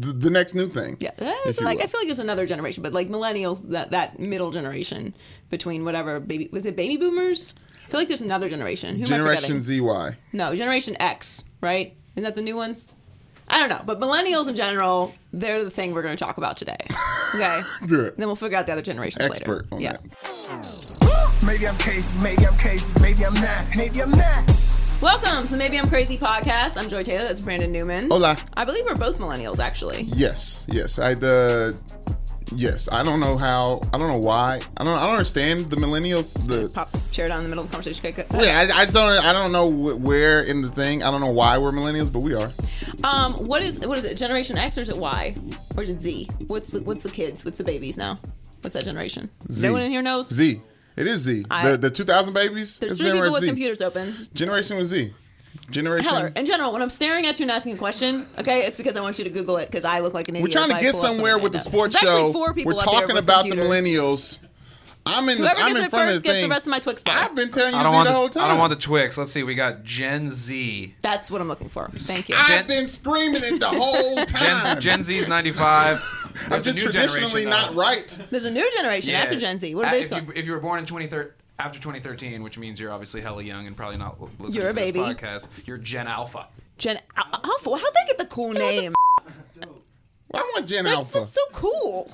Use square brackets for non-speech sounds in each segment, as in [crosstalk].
the, the next new thing. Yeah, If like will. I feel like there's another generation, but like millennials, that that middle generation between whatever baby was it baby boomers? I feel like there's another generation. Who am I Generation forgetting? ZY. No, Generation X, right? Isn't that the new ones? I don't know, but millennials in general, they're the thing we're going to talk about today. [laughs] Okay, Good. Then we'll figure out the other generations Expert later. on yeah. that. Maybe I'm crazy, maybe I'm crazy, maybe I'm not, maybe I'm not. Welcome to the Maybe I'm Crazy podcast. I'm Joy Taylor. That's Brandon Newman. Hola. I believe we're both millennials, actually. Yes, yes. I uh yes. I don't know how. I don't know why. I don't. I don't understand the millennials. The Pop chair down in the middle of the conversation. Okay, go- yeah. I, I just don't. I don't know where in the thing. I don't know why we're millennials, but we are. Um, what is what is it? Generation X or is it Y or is it Z? What's the what's the kids? What's the babies now? What's that generation? Z. No one in here knows. Z. It is Z. I- the the 2000 babies. There's three people with Z. computers open. Generation with Z. Generation. Heller, in general, when I'm staring at you and asking a question, okay, it's because I want you to Google it because I look like an idiot. We're trying to get somewhere with the sports show. four people We're talking about the millennials. I'm in. The, Whoever I'm gets in it front first of the gets the rest of my Twix bar. I've been telling you I don't Z want the the, whole time. I don't want the Twix. Let's see. We got Gen Z. That's what I'm looking for. Thank you. I've been screaming it the whole time. Gen, Gen Z's 95. I'm There's a just new traditionally generation, not right. There's a new generation Yeah. after Gen Z. What Uh, are they if you, called? if you were born in 2013, after 2013, which means you're obviously hella young and probably not listening You're a to this podcast, you're Gen Alpha. Gen Al- Alpha. How'd they get the cool name? I want Gen That's, Alpha. that's so cool.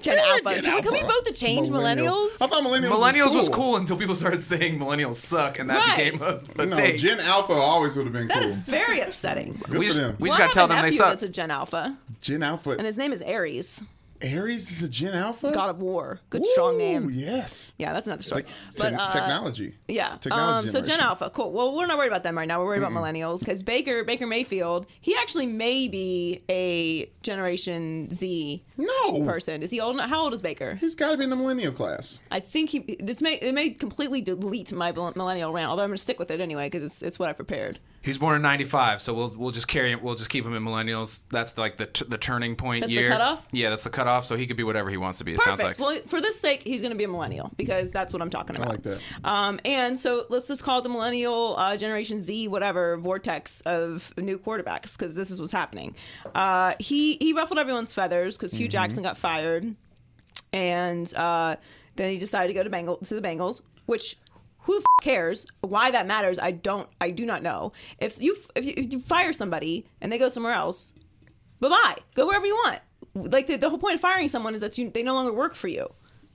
Gen Yeah, Alpha. Gen can, we, can we vote to change millennials? I thought millennials, Millennials was was cool until people started saying millennials suck, and that Right. became a, a No, take. Gen Alpha always would have been That cool. is very upsetting. Good we for just, them. we Well, just gotta tell them they nephew suck. That's a Gen Alpha, Gen Alpha. and his name is Ares, Ares is a Gen Alpha. God of War. Good strong Ooh, name. Yes. Yeah, that's another story. Te- But uh, technology. Yeah. Technology Um, so Gen. Alpha, cool. Well, we're not worried about them right now. We're worried about millennials because Baker Baker Mayfield, he actually may be a Generation Z No. person. Is he old? How old is Baker? He's got to be in the millennial class. I think he. This may it may completely delete my millennial rant. Although I'm gonna stick with it anyway because it's it's what I prepared. He's born in '95, so we'll we'll just carry him. We'll just keep him in millennials. That's like the t- the turning point That's the cutoff? Yeah, that's the cutoff. So he could be whatever he wants to be. It sounds Perfect. like. Well, for this sake, he's going to be a millennial because that's what I'm talking about. I like that. Um, and so let's just call it the millennial uh, generation Z, whatever vortex of new quarterbacks because this is what's happening. Uh, he he ruffled everyone's feathers because Mm-hmm. Hue Jackson got fired, and uh, then he decided to go to Bengal to the Bengals, which. Who the f- cares? Why that matters? I don't. I do not know. If you if you, if you fire somebody and they go somewhere else, bye bye. Go wherever you want. Like the, the whole point of firing someone is that you they no longer work for you.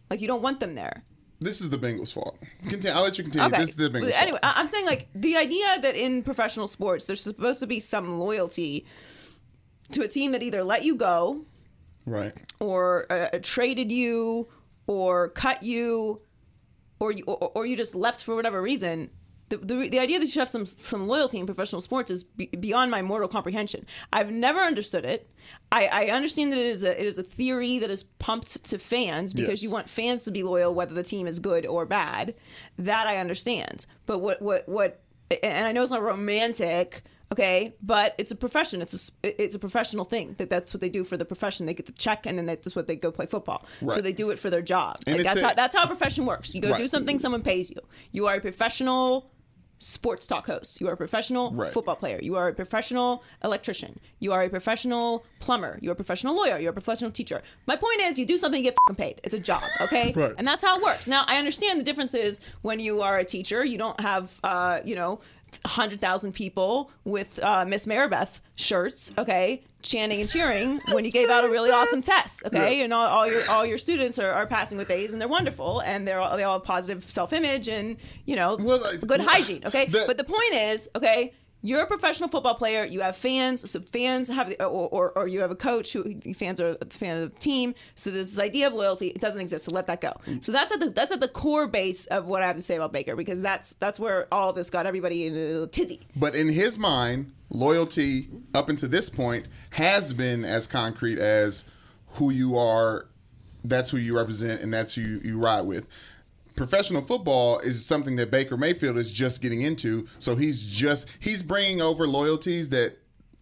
Like you don't want them there. This is the Bengals' fault. Continue. I'll let you continue. Okay. This is the Bengals' anyway, fault. I'm saying like the idea that in professional sports there's supposed to be some loyalty to a team that either let you go Right. or uh, traded you or cut you or you or, or you just left for whatever reason the, the, the idea that you should have some some loyalty in professional sports is be, beyond my mortal comprehension. I've never understood it. I, I understand that it is a it is a theory that is pumped to fans because Yes. you want fans to be loyal whether the team is good or bad. That I understand. But what what what and I know it's not romantic, okay, but it's a profession. It's a it's a professional thing. That that's what they do for the profession. They get the check and then that's what they go play football. So they do it for their job. Like that's a- how that's how a profession works. You go Right. do something, someone pays you. You are a professional sports talk host. You are a professional Right. football player. You are a professional electrician. You are a professional plumber. You're a professional lawyer. You're a professional teacher. My point is, you do something, you get paid. It's a job, okay? Right. And that's how it works. Now, I understand the difference is when you are a teacher, you don't have, uh, you know, 100,000 people with uh, Miss Maribeth shirts, okay, chanting and cheering when you gave out a really awesome test, okay, Yes. and all, all your all your students are, are passing with A's and they're wonderful and they're all, they all have positive self image and you know Well, like, good hygiene, okay. the- but the point is, okay, you're a professional football player. You have fans, so fans have, or, or, or you have a coach who fans are a fan of the team. So there's this idea of loyalty. It doesn't exist. So let that go. So that's at the that's at the core base of what I have to say about Baker because that's that's where all of this got everybody in a little tizzy. But in his mind, loyalty up until this point has been as concrete as who you are, that's who you represent, and that's who you, you ride with. Professional football is something that Baker Mayfield is just getting into, so he's just he's bringing over loyalties that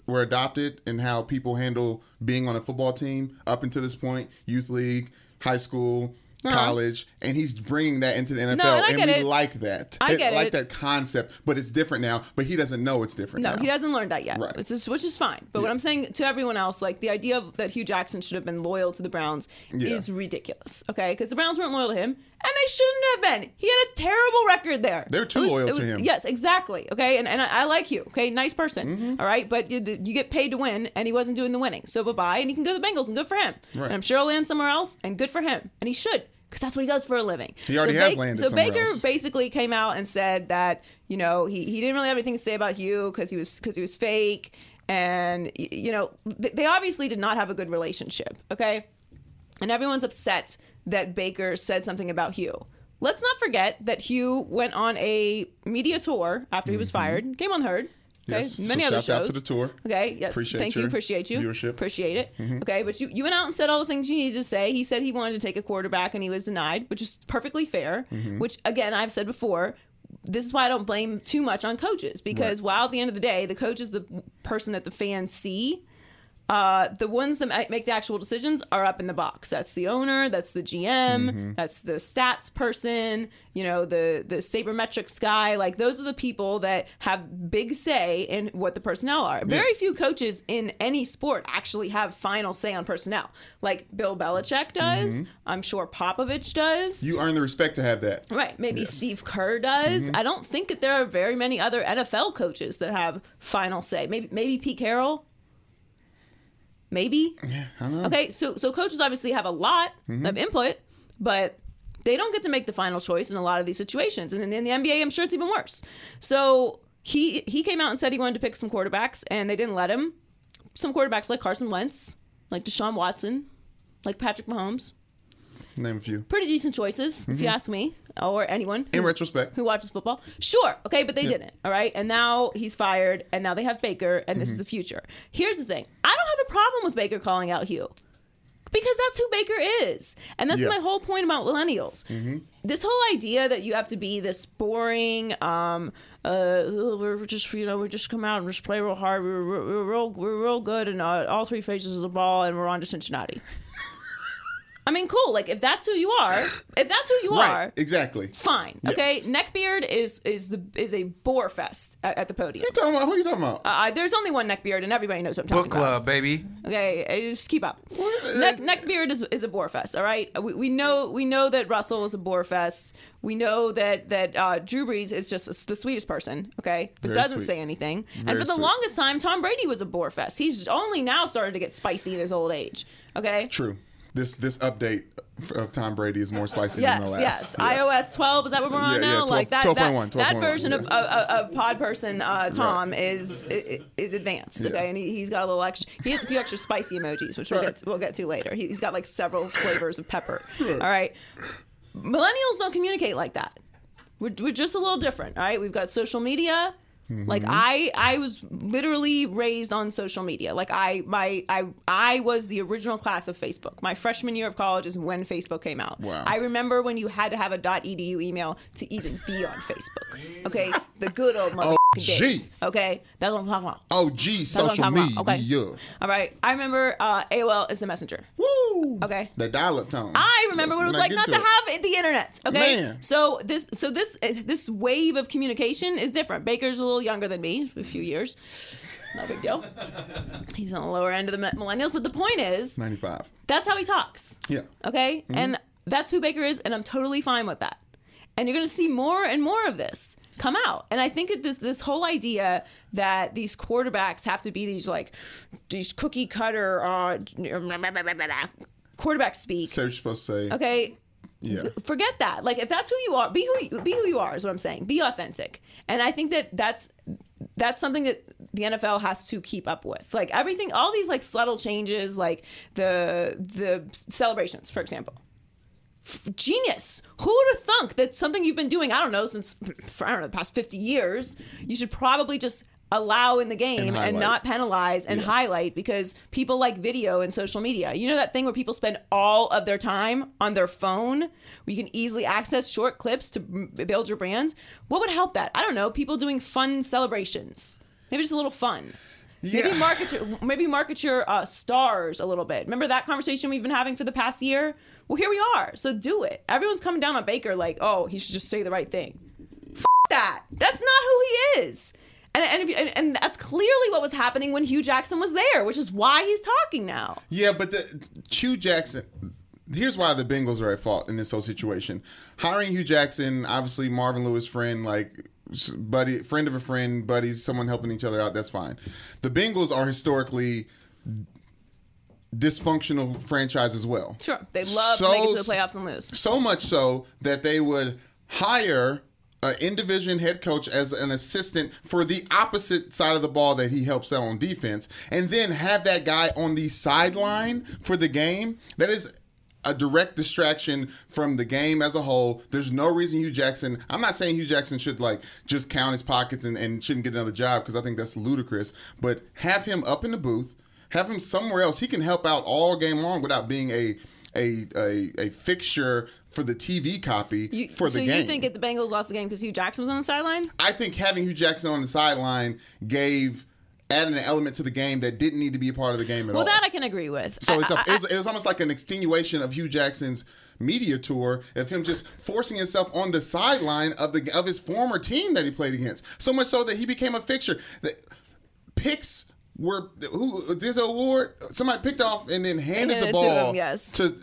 were adopted and how people handle being on a football team up until this point, youth league, high school, college, and he's bringing that into the NFL, Uh-huh. and I and get we it. like that. I It- get like it. that concept, but it's different now. But he doesn't know it's different. No, now. he hasn't learned that yet, Right. which is which is fine. But what I'm saying to everyone else, like the idea of that Hue Jackson should have been loyal to the Browns Yeah. is ridiculous. Okay, because the Browns weren't loyal to him, and they shouldn't have been. He had a terrible record there. They're too was- loyal it to him. Yes, exactly. Okay, and and I, I like you. Okay, nice person. Mm-hmm. all right, but you, you get paid to win, and he wasn't doing the winning. So bye bye, and he can go to the Bengals, and good for him. Right. And I'm sure he'll land somewhere else, and good for him, and he should. Because that's what he does for a living. He already so has Ba- landed So Baker else. basically came out and said that you know he, he didn't really have anything to say about Hue because he was because he was fake and you know th- they obviously did not have a good relationship okay and everyone's upset that Baker said something about Hue. Let's not forget that Hue went on a media tour after he was fired, came on the herd. Okay, Mm-hmm. Yes, so many other shouts out to the tour. Okay, yes, Appreciate thank you, appreciate you, viewership. Mm-hmm. appreciate it. Okay, but you you went out and said all the things you needed to say. He said he wanted to take a quarterback and he was denied, which is perfectly fair. Mm-hmm. Which again, I've said before. This is why I don't blame too much on coaches because while at the end of the day, the coach is the person that the fans see. Uh, the ones that make the actual decisions are up in the box. That's the owner. That's the GM. Mm-hmm. That's the stats person. You know, the the sabermetrics guy. Like those are the people that have big say in what the personnel are. Very few coaches in any sport actually have final say on personnel. Like Bill Belichick does. I'm sure Popovich does. Mm-hmm. You earn the respect to have that. Right, maybe Steve Kerr does. Mm-hmm. I don't think that there are very many other NFL coaches that have final say. Maybe maybe Pete Carroll. Maybe. Yeah, I know. Okay, so so coaches obviously have a lot Mm-hmm. of input, but they don't get to make the final choice in a lot of these situations. And in, in the NBA, I'm sure it's even worse. So he he came out and said he wanted to pick some quarterbacks, and they didn't let him. Some quarterbacks like Carson Wentz, like Deshaun Watson, like Patrick Mahomes, Name a few. pretty decent choices, if you ask me, or anyone. Mm-hmm. In who- retrospect. who watches football. Sure, okay, but they didn't. All right, and now he's fired, and now they have Baker, and this is Mm-hmm. the future. Here's the thing: I don't have a problem with Baker calling out Hue. Because that's who Baker is. And that's Yeah. my whole point about millennials. Mm-hmm. This whole idea that you have to be this boring, um, uh, we're just, you know, we just come out and just play real hard. We're, we're, we're, real, we're real good in uh, all three phases of the ball, and we're on to Cincinnati. I mean, cool. Like, if that's who you are, if that's who you are, Exactly. fine. Okay, Yes. neckbeard is is the is a bore fest at, at the podium. You talking about who you talking about? Uh, there's only one neckbeard, and everybody knows what I'm talking about. Book about. club, baby. Okay, uh, just keep up. Neck, neckbeard is, is a bore fest. All right, we, we know we know that Russell is a bore fest. We know that that uh, Drew Brees is just the sweetest person. Okay, but Very doesn't sweet. say anything. and for the sweet. longest time, Tom Brady was a bore fest. He's only now started to get spicy in his old age. Okay. True. This this update of Tom Brady is more spicy Yes, than the last. yes. Yeah. iOS 12 is that what we're on Yeah, yeah, now? 12 like that, 12.1, that, that 12.1, version of, yeah. of, of Pod Person uh, Tom is, is is advanced. Okay, Yeah. and he, he's got a little extra. He has a few extra spicy emojis, which we'll, Right. get, we'll get to later. He, he's got like several flavors of pepper. All right, millennials don't communicate like that. We're, we're just a little different. All right, we've got social media. Like I, I was literally raised on social media. Like I, my, I, I was the original class of Facebook. My freshman year of college is when Facebook came out. Wow. I remember when you had to have a .edu email to even be on Facebook. Okay, the good old motherfucking gee. days. Okay, that's what I'm talking about. Oh, gee, social media. Okay. All right. I remember uh, AOL is the messenger. Woo. Okay. The dial-up tone. I remember what it was like not to it. have the internet. Okay, Man. so this so this this wave of communication is different. Baker's a little younger than me, a few years. No big deal. [laughs] He's on the lower end of the millennials, but the point is 95. that's how he talks. Yeah. Okay, Mm-hmm. and that's who Baker is, and I'm totally fine with that. And you're going to see more and more of this come out. And I think that this this whole idea that these quarterbacks have to be these like these cookie cutter uh, quarterback speak. What you're supposed to say. Okay, Yeah. forget that. Like if that's who you are, be who you, be who you are is what I'm saying. Be authentic. And I think that that's that's something that the NFL has to keep up with. Like everything, all these like subtle changes, like the the celebrations, for example. Genius. Who would have thunk that something you've been doing, I don't know, since for [laughs] I don't know, the past 50 years, you should probably just allow in the game and, highlight. not penalize and highlight because people like video and social media. You know that thing where people spend all of their time on their phone where you can easily access short clips to build your brand? What would help that? I don't know, people doing fun celebrations. Maybe just a little fun. Maybe Yeah. market your maybe market your uh, stars a little bit. Remember that conversation we've been having for the past year? Well, here we are. So do it. Everyone's coming down on Baker like, oh, he should just say the right thing. F- that. That's not who he is. And and, if you, and and that's clearly what was happening when Hue Jackson was there, which is why he's talking now. Yeah, but the Hue Jackson. Here's why the Bengals are at fault in this whole situation. Hiring Hue Jackson, obviously Marvin Lewis friend, like buddy, friend of a friend, buddies, someone helping each other out. That's fine. The Bengals are historically dysfunctional franchise as well. Sure, they love So- to make it to the playoffs and lose. So much so that they would hire an in division head coach as an assistant for the opposite side of the ball that he helps out on defense, and then have that guy on the sideline for the game. That is a direct distraction from the game as a whole. There's no reason Hue Jackson. I'm not saying Hue Jackson should like just count his pockets and, and shouldn't get another job because I think that's ludicrous. But have him up in the booth, have him somewhere else. He can help out all game long without being a a a, a fixture for the TV copy You, for the so game. So you think if the Bengals lost the game because Hue Jackson was on the sideline? I think having Hue Jackson on the sideline gave added an element to the game that didn't need to be a part of the game at Well, all. Well, that I can agree with. So I- it's, a, I- it, was, it was almost like an extenuation of Hue Jackson's media tour of him just forcing himself on the sideline of the of his former team that he played against. So much so that he became a fixture. The picks were who Denzel Ward. Somebody picked off and then handed Handed the it to ball him, yes. to.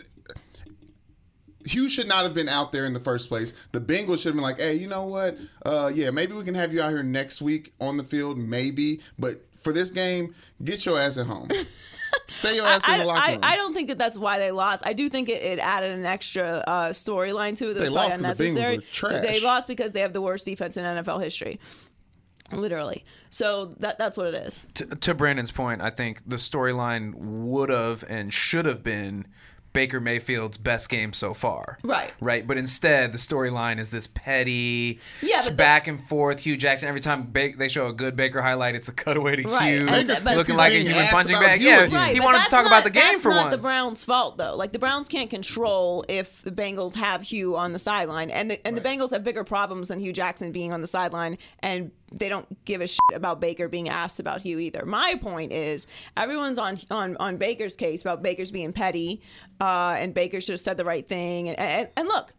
Hue should not have been out there in the first place. The Bengals should have been like, "Hey, you know what? Uh, yeah, maybe we can have you out here next week on the field, maybe. But for this game, get your ass at home. [laughs] Stay your ass I, in the locker I, room." I don't think that that's why they lost. I do think it, it added an extra uh, storyline to it that They lost 'cause the Bengals unnecessary. are trash. They lost because they have the worst defense in NFL history. Literally. So that that's what it is. to, to Brandon's point, I think the storyline would have and should have been Baker Mayfield's best game so far. Right. Right. But instead, the storyline is this petty, Yeah, but back and forth. Hue Jackson. Every time ba- they show a good Baker highlight, it's a cutaway to Right, Hue, and looking he's like a being human punching about bag. Yeah. Right, he wanted to talk not- about the game that's for not once. the Browns' fault though. Like the Browns can't control if the Bengals have Hue on the sideline, and the and the Bengals have bigger problems than Hue Jackson being on the sideline, and they don't give a shit about Baker being asked about Hue either. My point is everyone's on on on Baker's case about Baker's being petty, uh, and Baker should have said the right thing, and, and and look.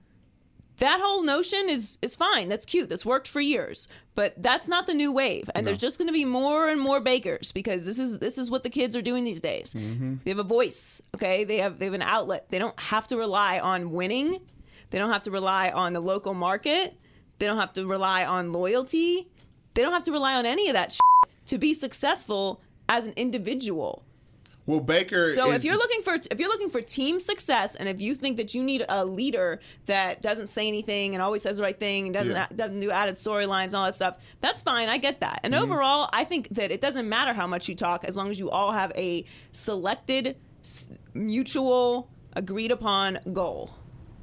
That whole notion is is fine. That's cute. That's worked for years. But that's not the new wave. And there's just going to be more and more bakers because this is this is what the kids are doing these days. They have a voice, okay? They have they have an outlet. They don't have to rely on winning. They don't have to rely on the local market. They don't have to rely on loyalty. They don't have to rely on any of that shit to be successful as an individual. well, Baker. So is, if you're looking for if you're looking for team success, and if you think that you need a leader that doesn't say anything and always says the right thing and doesn't Yeah. doesn't do added storylines and all that stuff, that's fine. I get that. And mm-hmm. overall, I think that it doesn't matter how much you talk as long as you all have a selected, mutual, agreed upon goal.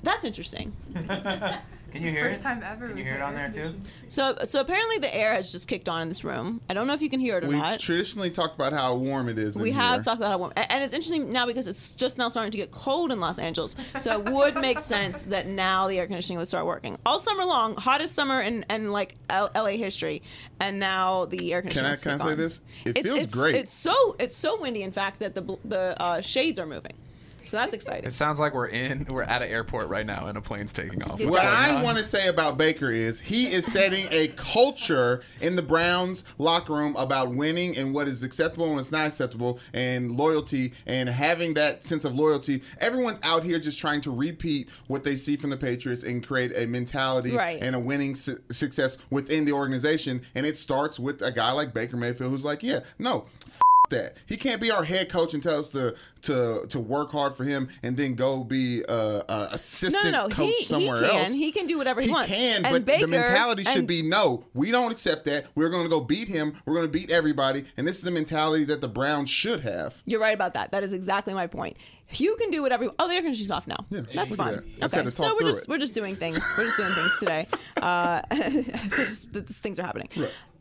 That's interesting. [laughs] Can you hear First it? time ever Can you hear it on there too? So so apparently the air has just kicked on in this room. I don't know if you can hear it or we've not. traditionally talked about how warm it is. We in have here. talked about how warm, and it's interesting now because it's just now starting to get cold in Los Angeles. So it would make [laughs] sense that now the air conditioning would start working all summer long, hottest summer in, in like L- LA history, and now the air conditioning. Can conditioning. I can I say this? It it's, feels it's, great. It's so it's so windy, in fact, that the the uh, shades are moving. So that's exciting. It sounds like we're in, we're at an airport right now, and a plane's taking off. What's What I want to say about Baker is he is setting a culture in the Browns locker room about winning and what is acceptable and what's not acceptable and loyalty and having that sense of loyalty. Everyone's out here just trying to repeat what they see from the Patriots and create a mentality Right. and a winning su- success within the organization. And it starts with a guy like Baker Mayfield who's like, yeah, no, f- that. He can't be our head coach and tell us to to to work hard for him and then go be a, a assistant no, no. coach He, he somewhere can. else. He can do whatever he, wants. He wants. can, And but Baker, the mentality should and- be no, we don't accept that. We're going to go beat him. We're going to beat everybody. And this is the mentality that the Browns should have. You're right about that. That is exactly my point. You can do whatever. Oh, the air conditioning's off now. Yeah, That's fine. that. I just had Okay, so we're just it. we're just doing things. We're just doing things today. Uh, [laughs] just, things are happening.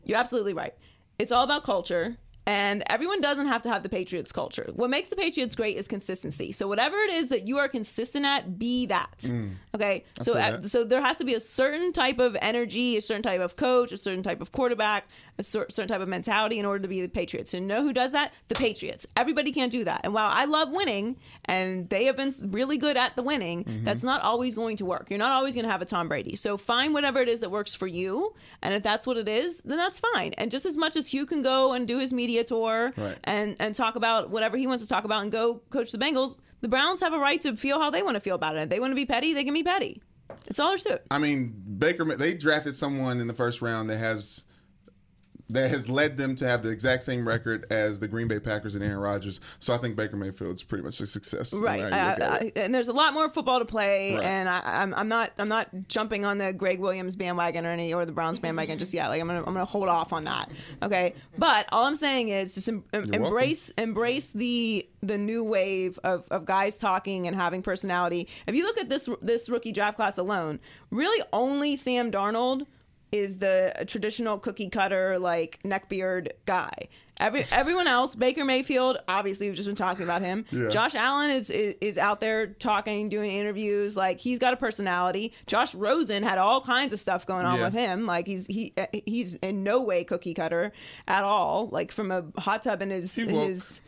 You're absolutely right. It's all about culture. And everyone doesn't have to have the Patriots culture. What makes the Patriots great is consistency. So whatever it is that you are consistent at, be that. Okay. So feel at, that. so there has to be a certain type of energy, a certain type of coach, a certain type of quarterback, a cer- certain type of mentality in order to be the Patriots. And know who does that? The Patriots. Everybody can't do that. And while I love winning, and they have been really good at the winning, Mm-hmm. that's not always going to work. You're not always going to have a Tom Brady. So find whatever it is that works for you, and if that's what it is, then that's fine. And just as much as Hue can go and do his media tour Right. and and talk about whatever he wants to talk about and go coach the Bengals, the Browns have a right to feel how they want to feel about it. If they want to be petty, they can be petty. It's all there's to it. I mean, Baker. They drafted someone in the first round that has that has led them to have the exact same record as the Green Bay Packers and Aaron Rodgers. So I think Baker Mayfield's pretty much a success. Right, matter how you look I- I- and there's a lot more football to play, Right. and I, I'm, I'm not I'm not jumping on the Gregg Williams bandwagon or any or the Browns bandwagon just yet. Like I'm gonna I'm gonna hold off on that. Okay, but all I'm saying is just em- em- welcome. embrace embrace the the new wave of, of guys talking and having personality. If you look at this this rookie draft class alone, really only Sam Darnold is the traditional cookie cutter like neckbeard guy. Every [laughs] everyone else, Baker Mayfield, obviously we've just been talking about him. Yeah. Josh Allen is, is is out there talking, doing interviews. Like he's got a personality. Josh Rosen had all kinds of stuff going on Yeah. with him. Like he's he he's in no way cookie cutter at all. Like from a hot tub in his his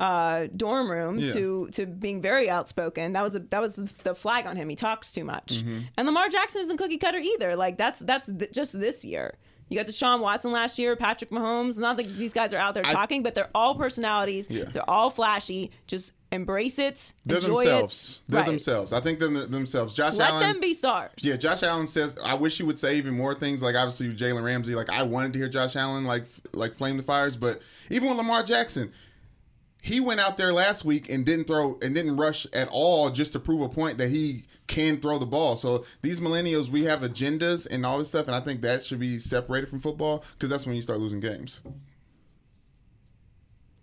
uh, dorm room Yeah. to to being very outspoken. That was a, that was the flag on him. He talks too much. Mm-hmm. And Lamar Jackson isn't cookie cutter either. Like that's that's th- just this year. You got Deshaun Watson last year, Patrick Mahomes. Not that these guys are out there talking, but they're all personalities. Yeah. They're all flashy. Just embrace it. They're enjoy themselves. It. They're Right. themselves. I think they're themselves. Josh Let Allen. them be stars. Yeah, Josh Allen says, "I wish he would say even more things." Like obviously Jalen Ramsey. Like I wanted to hear Josh Allen like like flame the fires, but even with Lamar Jackson, he went out there last week and didn't throw and didn't rush at all just to prove a point that he can throw the ball. So these millennials, we have agendas and all this stuff, and I think that should be separated from football because that's when you start losing games.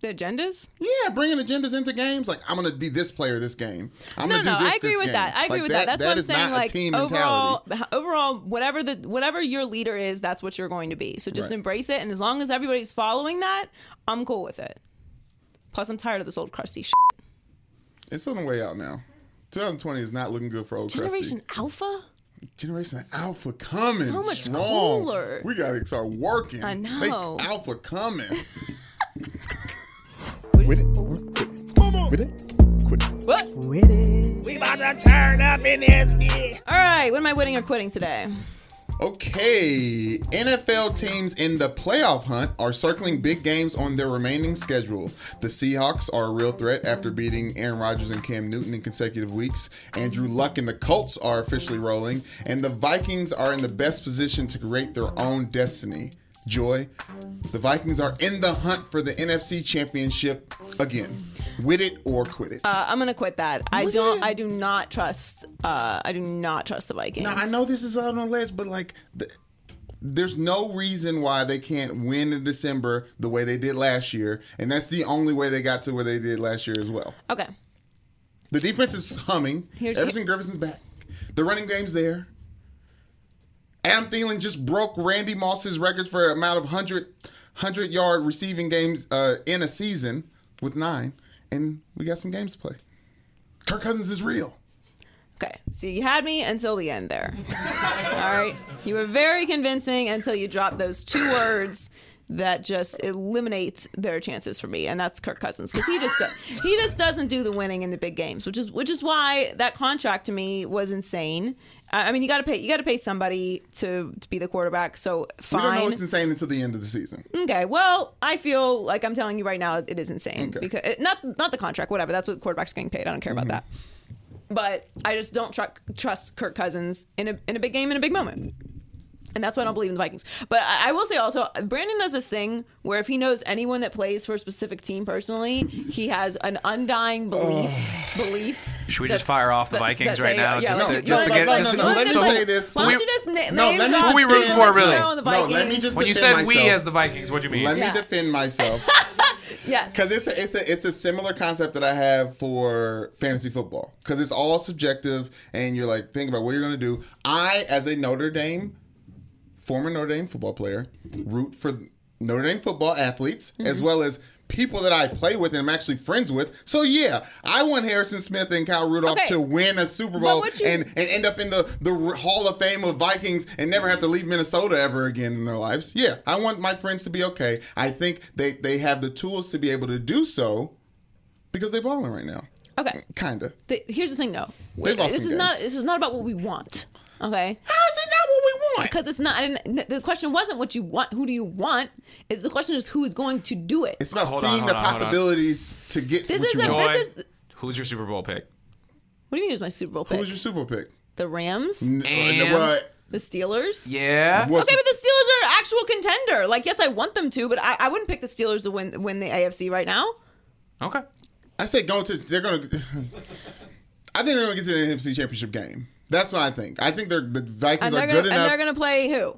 The agendas. Yeah, bringing agendas into games. Like I'm gonna be this player this game. I'm No, gonna no, do this I agree this with game. that. I agree Like, with that. That's what I'm is saying. not Like a team overall, mentality. overall, whatever the whatever your leader is, that's what you're going to be. So just Right. embrace it, and as long as everybody's following that, I'm cool with it. Plus, I'm tired of this old crusty shit. It's on the way out now. 2020 is not looking good for old Generation Krusty. Alpha. Generation Alpha coming. So much strong. cooler. We gotta start working. I know. Make Alpha coming. [laughs] With it. With it. Quit it. What? With it. We about to turn up in this bitch. All right. What am I winning or quitting today? Okay, NFL teams in the playoff hunt are circling big games on their remaining schedule. The Seahawks are a real threat after beating Aaron Rodgers and Cam Newton in consecutive weeks. Andrew Luck and the Colts are officially rolling, and the Vikings are in the best position to create their own destiny. Joy, the Vikings are in the hunt for the NFC Championship again. With it or quit it. Uh, I'm gonna quit that. I What? don't. I do not trust. Uh, I do not trust the Vikings. Now I know this is out on a ledge, but like, th- there's no reason why they can't win in December the way they did last year, and that's the only way they got to where they did last year as well. Okay. The defense is humming. Here's- Everson Griffith's back. The running game's there. Adam Thielen just broke Randy Moss's records for amount of 100, 100 yard receiving games uh, in a season with nine, and we got some games to play. Kirk Cousins is real. Okay. So you had me until the end there. All right. You were very convincing until you dropped those two words that just eliminates their chances for me, and that's Kirk Cousins because he just do- he just doesn't do the winning in the big games, which is which is why that contract to me was insane. I mean, you got to pay you got to pay somebody to, to be the quarterback. So fine. We don't know what's insane until the end of the season. Okay, well, I feel like I'm telling you right now, it is insane Okay. because it, not not the contract, whatever. That's what quarterbacks getting paid. I don't care about mm-hmm. that. But I just don't tr- trust Kirk Cousins in a in a big game in a big moment. And that's why I don't believe in the Vikings. But I, I will say also, Brandon does this thing where if he knows anyone that plays for a specific team personally, he has an undying belief. belief. Should we that- just fire off the that- Vikings that right they now? yeah, just let to, me- just to no, get. no, just no, to- no, Why let don't me say just- this. Why We- don't you just na- No, name let me drop Who we rooting defend- for, really? Throw the No, let me Vikings. just when you defend said we myself. as the Vikings, what do you mean? Let Yeah. me defend myself. [laughs] Yes. Because it's a, it's a it's a similar concept that I have for fantasy football. Because it's all subjective, and you're like, think about what you're going to do. I, as a Notre Dame former Notre Dame football player, root for Notre Dame football athletes as Mm-hmm. well as people that I play with and I'm actually friends with. So yeah, I want Harrison Smith and Kyle Rudolph Okay. to win a Super Bowl you- and, and end up in the, the Hall of Fame of Vikings and never have to leave Minnesota ever again in their lives. Yeah, I want my friends to be okay. I think they, they have the tools to be able to do so because they're balling right now. Okay. Kinda. The, here's the thing, though. They lost this is not. This is not about what we want. Okay. How is it not what we want? Because it's not. I didn't, the question wasn't what you want. Who do you want? It's the question is who is going to do it. It's about Hold on, seeing hold the on, hold on. possibilities to get This what is you a- want. Joy, this is- who's your Super Bowl pick? what do you mean? It was my Super Bowl pick? Who was your Super Bowl pick? the Rams, N- uh, And- what? the Steelers. Yeah. What's Okay, the- but the Steelers are an actual contender. Like, yes, I want them to, but I, I wouldn't pick the Steelers to win win the AFC right now. Okay. I say go to. They're gonna. [laughs] I think they're gonna get to the NFC Championship game. That's what I think. I think they're the Vikings And are they're good gonna and they're gonna play who?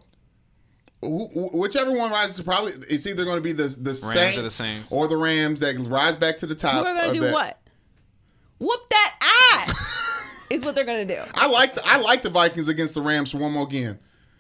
Wh- wh- Whichever one rises to probably, it's either going to be the the Saints, or the Saints. or the Rams that rise back to the top. Who are gonna do that. what? Whoop that ass [laughs] is what they're gonna do. I like the, I like the Vikings against the Rams for one more again.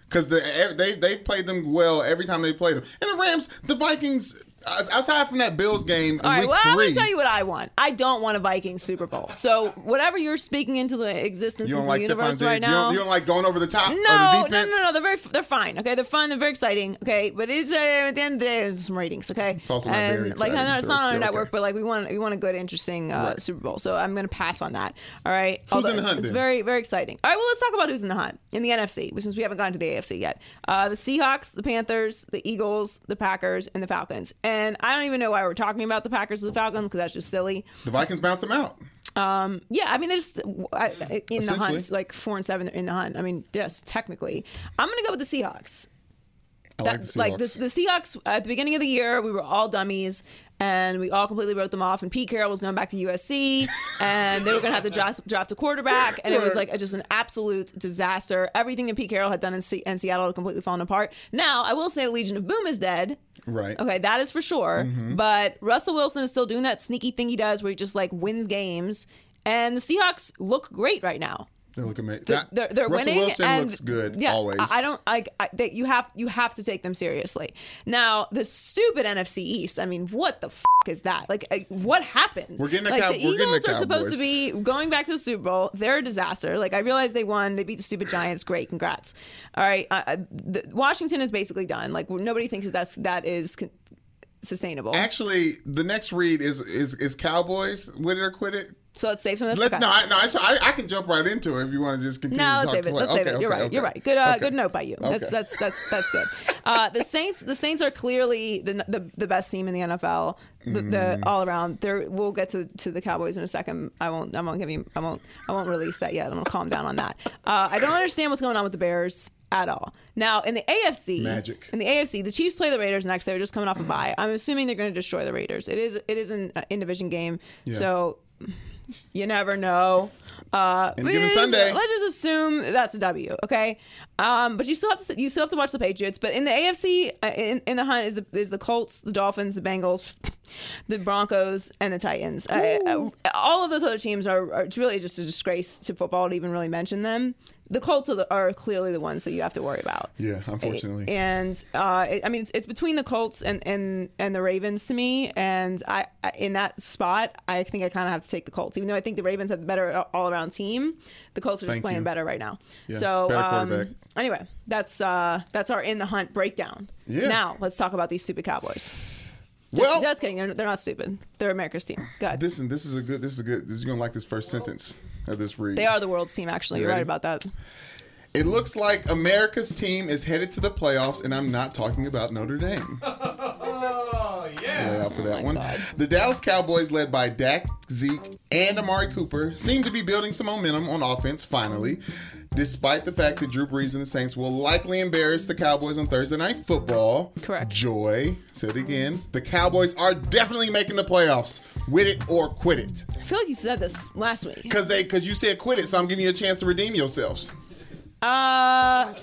Because the, eh, they they've played them well every time they played them, and the Rams, the Vikings, aside from that Bills game All right, well, I'm gonna tell you what I want. I don't want a Vikings Super Bowl. So whatever you're speaking into the existence of the like Stephon universe right you, now. don't, you don't like going over the top no, no, the no, defense. no. They're very, they're fine. Okay, they're fun. They're very exciting. Okay, but it's uh, at the end of the day, it's some ratings. Okay, It's also not and very like exciting. no, it's not on our network, but like we want, we want a good, interesting uh, Right. Super Bowl. So I'm gonna pass on that. All right, Who's in the hunt It's then? very, very exciting. All right, well, let's talk about who's in the hunt in the NFC, since we haven't gotten to the AFC yet. Uh, the Seahawks, the Panthers, the Eagles, the Packers, and the Falcons. And I don't even know why we're talking about the Packers or the Falcons because that's just silly. the Vikings bounced them out. Um, yeah, I mean, they're just mm. I, in the hunt, like four and seven in the hunt. I mean, yes, technically, I'm gonna go with the Seahawks. I That, like the Seahawks. like the, the Seahawks at the beginning of the year, we were all dummies. And we all completely wrote them off. And Pete Carroll was going back to USC, [laughs] and they were going to have to draft, draft a quarterback. And it was like just an absolute disaster. Everything that Pete Carroll had done in, Se- in Seattle had completely fallen apart. Now, I will say Legion of Boom is dead. Right. Okay, that is for sure. Mm-hmm. But Russell Wilson is still doing that sneaky thing he does where he just like wins games. And the Seahawks look great right now. They look amazing. That- they're, they're Russell winning. Wilson and, looks good yeah, always. I don't. I that you have you have to take them seriously. Now the stupid NFC East. I mean, what the f- is that? Like, what happened? We're getting the like Cow- the the Eagles are supposed to be going back to the Super Bowl. They're a disaster. Like I realize they won. They beat the stupid Giants. Great, congrats. All right, uh, the, Washington is basically done. Like nobody thinks that that's that is. Con- sustainable Actually, the next read is is is Cowboys. Win it or quit it. So let's save some of this Let, no, I, no, I, I can jump right into it if you want to just continue. No, let's save it. Let's okay, save it. You're okay, right. okay. You're right. Good. Uh. Good note by you. That's that's that's that's good. Uh, the Saints. The Saints are clearly the the, the best team in the NFL. The, the Mm. all around. There. We'll get to, to the Cowboys in a second. I won't. I won't give you. I won't. I won't release that yet. I'm gonna calm down on that. Uh, I don't understand what's going on with the Bears at all. Now in the AFC, Magic. In the AFC, the Chiefs play the Raiders next. They're just coming off a bye. I'm assuming they're going to destroy the Raiders. It is. It is an uh, in division game. So you never know. Uh, Any given Sunday. let's just assume that's a W, okay? Um, but you still have to you still have to watch the Patriots. But in the AFC, uh, in, in the hunt is the is the Colts, the Dolphins, the Bengals, the Broncos, and the Titans. Uh, uh, all of those other teams are, are it's really just a disgrace to football to even really mention them. The Colts are, the, are clearly the ones that you have to worry about. Yeah, unfortunately. And uh, it- I mean, it's, it's between the Colts and, and, and the Ravens to me. And I, I in that spot, I think I kind of have to take the Colts, even though I think the Ravens have the better all around team. The Colts are just Thank playing you. better right now. Yeah, so um, anyway, that's uh, that's our in the hunt breakdown. Yeah. Now let's talk about these stupid Cowboys. Just, Well, just kidding. They're, they're not stupid. They're America's team. Good. listen, this is a good. This is a good. This, you're gonna like this first sentence of this read. they are the world's team. Actually, you're ready? right about that. It looks like America's team is headed to the playoffs, and I'm not talking about Notre Dame. [laughs] Oh yeah. Lay out for that oh one. God. The Dallas Cowboys, led by Dak, Zeke, and Amari Cooper, seem to be building some momentum on offense finally. Despite the fact that Drew Brees and the Saints will likely embarrass the Cowboys on Thursday Night Football. Correct. Joy said again, the Cowboys are definitely making the playoffs. With it or quit it. I feel like you said this last week. Cause they, cause you said quit it, so I'm giving you a chance to redeem yourselves. Uh.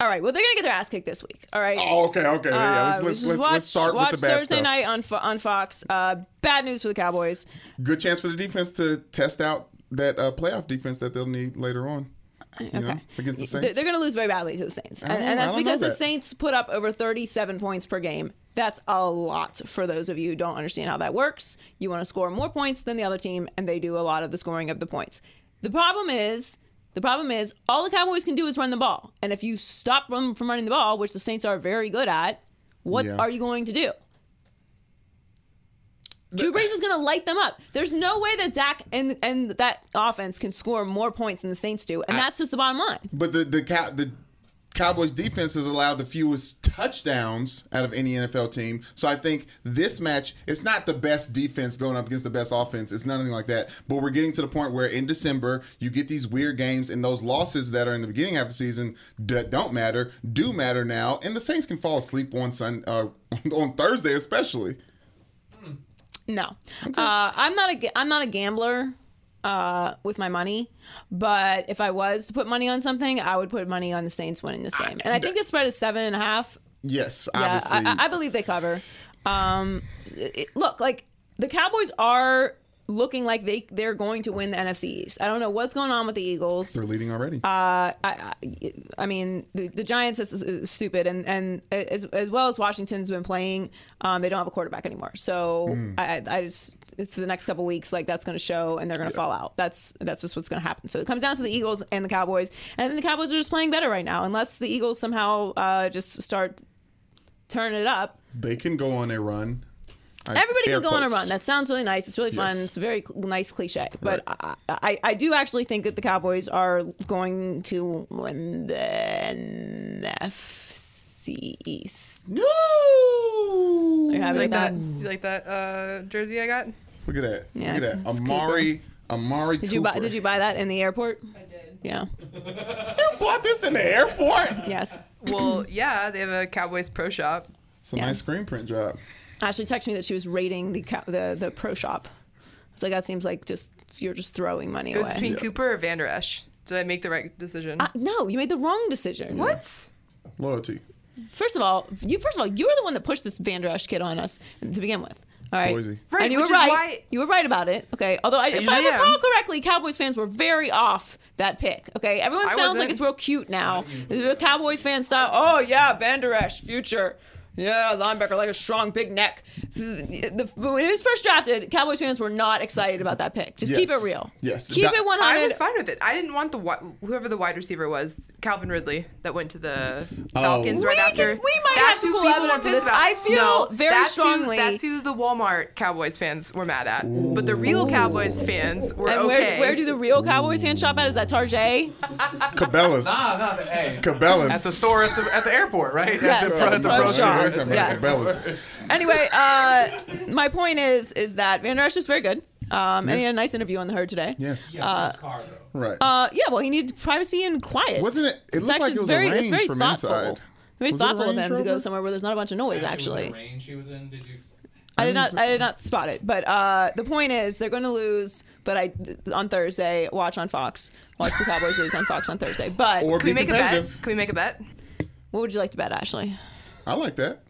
All right. Well, they're gonna get their ass kicked this week. All right. Oh, okay, okay. yeah, let's Uh, let's, let's, watch, let's start watch with the bad Thursday stuff. night on Fo- on Fox. Uh, bad news for the Cowboys. Good chance for the defense to test out that uh, playoff defense that they'll need later on. You Okay. know, against the Saints. They're going to lose very badly to the Saints, and, and that's because the. Saints put up over 37 points per game. That's a lot for those of you who don't understand how that works. You want to score more points than the other team, and they do a lot of the scoring of the points. The problem is, the problem is, all the Cowboys can do is run the ball, and if you stop them from running the ball, which the Saints are very good at, what Yeah. are you going to do? Drew Brees is going to light them up. There's no way that Dak and and that offense can score more points than the Saints do, and that's just the bottom line. But the the cow the Cowboys defense has allowed the fewest touchdowns out of any NFL team. So I think this match it's not the best defense going up against the best offense. It's nothing like that. But we're getting to the point where in December you get these weird games and those losses that are in the beginning half of the season that don't matter do matter now. And the Saints can fall asleep on Sun uh, [laughs] on Thursday especially. No, uh, I'm not a I'm not a gambler uh, with my money, but if I was to put money on something, I would put money on the Saints winning this game. And I think the spread is seven and a half. Yes, Yeah, obviously. I, I- I believe they cover. Um, it- look, like the Cowboys are looking like they they're going to win the NFC East. I don't know what's going on with the Eagles. They're leading already. Uh, I, I, I mean, the, the Giants is, is stupid, and and as, as well as Washington's been playing, um, they don't have a quarterback anymore. So Hmm. I, I just for the next couple weeks, like that's going to show, and they're going to fall out. That's that's just what's going to happen. So it comes down to the Eagles and the Cowboys, and the Cowboys are just playing better right now. Unless the Eagles somehow uh, just start turning it up, they can go on a run. I- Everybody can go on a run. That sounds really nice. It's really fun. Yes. It's a very cl- nice cliche. But I, I, I do actually think that the Cowboys are going to win the NFC East. No. Are you You like that? that? You like that uh, jersey I got? Look at that. Yeah, Look at that. it's Amari. Amari. Did you buy? Did you buy that in the airport? I did. Yeah. [laughs] You bought this in the airport? Yes. Well, yeah, they have a Cowboys Pro Shop. It's a Yeah. nice screen print job. Ashley texted me that she was rating the the the pro shop. I was like, that seems like just you're just throwing money It was away. between Cooper or Vander Esch. Did I make the right decision? Uh, no, you made the wrong decision. what? Loyalty. First of all, you first of all, you were the one that pushed this Vander Esch kid on us to begin with. All right, Boise. Right, and you were which is right. why- You were right about it. Okay, although I, if I usually am. recall correctly, Cowboys fans were very off that pick. Okay, everyone sounds like it's real cute now. The Cowboys fan style. Oh yeah, Vander Esch, future. Yeah, linebacker like a strong big neck. The, when he was first drafted, Cowboys fans were not excited about that pick. Just keep it real. Yes. keep That- it one I hundred. was fine with it. I didn't want the whoever the wide receiver was, Calvin Ridley, that went to the Falcons right We after. can- we might That's have to who pull people evidence of this. about. I feel no, very that's strongly- Who, that's who the Walmart Cowboys fans were mad at. But the real Cowboys fans were And okay. where, where do the real Cowboys fans shop at? Is that Tarjay? Cabela's. Ah, no, but, hey, Cabela's. at the store at the at the airport, right? Yes, at the, at the at the pro pro shop. Shop. Yes. Cabela's. anyway, uh, my point is is that Vander Esch is very good. Um, and he had a nice interview on the herd today. Yes. Uh, right. uh, yeah, well, he needed privacy and quiet. Wasn't it? It It's looked actually like it it's was very, it's arranged very from thoughtful. inside. Very Was it thoughtful of arranged, him to go Rover? somewhere where there's not a bunch of noise. Actually, range she was in? Did you? I did not. didn't I did not spot it. But uh, the point is, they're going to lose. But I on Thursday, watch on Fox. Watch the Cowboys lose on Fox on Thursday. But Or Can we be make a bet? competitive. Can we make a bet? what would you like to bet, Ashley? I like that.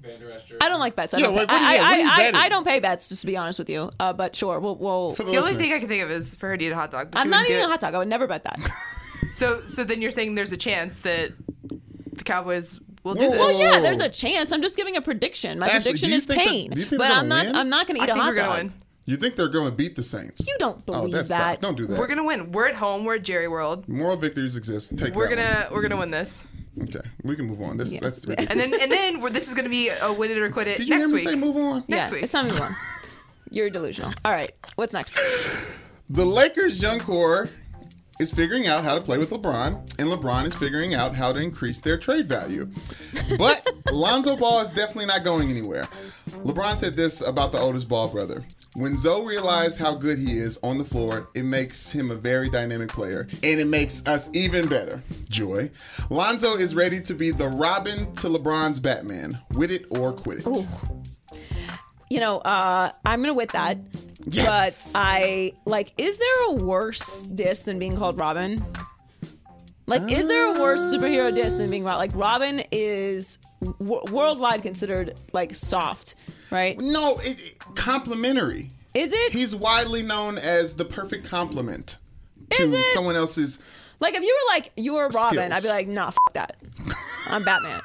Vander Esch? I don't like bets. I Yeah, don't, what- pay, you- I, what are you I, I. I don't pay bets, just to be honest with you. Uh, but sure, we'll. we'll the, The only listeners. thing I can think of is for her to eat a hot dog. I'm not wouldn't eating a hot dog. I would never bet that. [laughs] So, so then you're saying there's a chance that the Cowboys will do Whoa, this? Well, yeah, there's a chance. I'm just giving a prediction. My Ashley, prediction is think that- pain. do you think but I'm not. win? I'm not going to I eat a hot we're dog. win. You think they're going to beat the Saints? You don't Oh, believe that's that. stop. Don't do that. We're gonna win. We're at home. We're at Jerry World. Moral victories exist. Take We're gonna we're gonna win this. One. Okay, we can move on. This Yeah. that's ridiculous. [laughs] And then and then we're, this is gonna be a win it or quit it Did you next hear me week. say move on? Next yeah, week. it's not me one. You're delusional. All right, what's next? The Lakers' young core is figuring out how to play with LeBron, and LeBron is figuring out how to increase their trade value. But [laughs] Lonzo Ball is definitely not going anywhere. LeBron said this about the oldest Ball brother. When Zo realized how good he is on the floor, it makes him a very dynamic player, and it makes us even better. Joy. Lonzo is ready to be the Robin to LeBron's Batman. With it or quit it. You know, uh, I'm gonna with that. Yes. But I like. Is there a worse diss than being called Robin? Like, is there a worse ah. superhero diss than being Robin? Like, Robin is w- worldwide considered like soft, right? No, it, it- complimentary. Is it? He's widely known as the perfect compliment to it? someone else's. Like, if you were like you were Robin, Skills. I'd be like, nah, f- that. I'm Batman.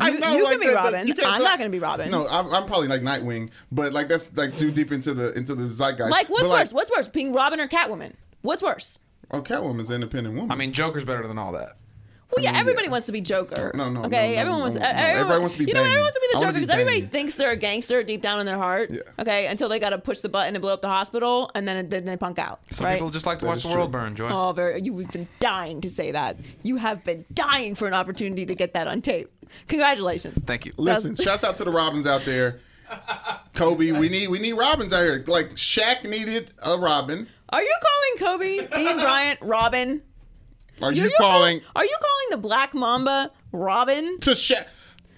I You- know, you like can be that- that- Robin. can't- I'm not gonna be Robin. No, I'm, I'm probably like Nightwing, but like that's like too deep into the into the zeitgeist. Like, what's But, like, worse? What's worse, being Robin or Catwoman? What's worse? Oh, Catwoman's an independent woman. I mean, Joker's better than all that. Well, yeah, mean, everybody yeah. wance to be Joker. No, no, Okay, no, no, everyone no, wants. no, no. everyone, Everybody wants to be You know, everyone wants to be the wanna Joker be because everybody thinks they're a gangster deep down in their heart. Yeah. Okay, until they got to push the button and blow up the hospital, and then then they punk out. Some right? people just like to That watch is the world burn, Joy. Oh, very. You've been dying to say that. You have been dying for an opportunity to get that on tape. Congratulations. Thank you. Listen, shouts out to the Robins out there. Kobe, we need we need Robins out here. Like Shaq needed a Robin. Are you calling Kobe, Bean Bryant, Robin? Are Are you, calling Are you calling the Black Mamba Robin? to Shaq?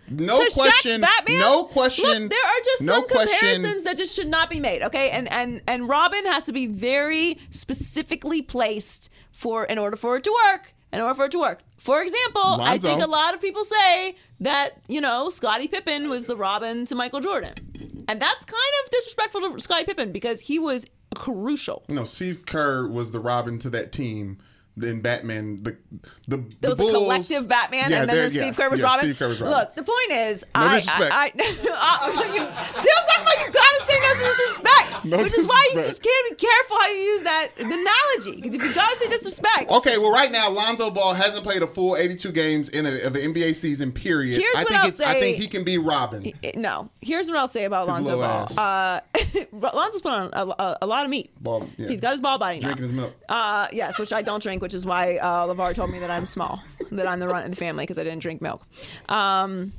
No to question. Shaq's Batman? No question. Look, there are just no some question. comparisons that just should not be made. Okay, and and and Robin has to be very specifically placed for in order for it to work. In order for it to work. For example, I think a lot of people say that you know Scottie Pippen was the Robin to Michael Jordan, and that's kind of disrespectful to Scottie Pippen because he was crucial. No, Steve Kerr was the Robin to that team. Then Batman, the the There was the a collective Batman, Yeah, and then the yeah, Steve Kerr was yeah, Robin. Steve Robin. Look, the point is, No I, disrespect. I, I, [laughs] you, see, I'm talking about you gotta say no disrespect, [laughs] No which is why you just can't be careful how you use that analogy. Because if you gotta say disrespect, Okay, well, right now Lonzo Ball hasn't played a full 82 games in a, of an NBA season. Period. Here's I what think I'll it's- I think he can be Robin. no. Here's what I'll say about His Lonzo Ball. Uh, [laughs] Lonzo's put on a, a, a lot of meat. Ball, yeah. He's got his ball body now. Drinking his milk. Uh, yes, which I don't drink, which is why uh, LeVar told me that I'm small, that I'm the run of the family because I didn't drink milk. Um,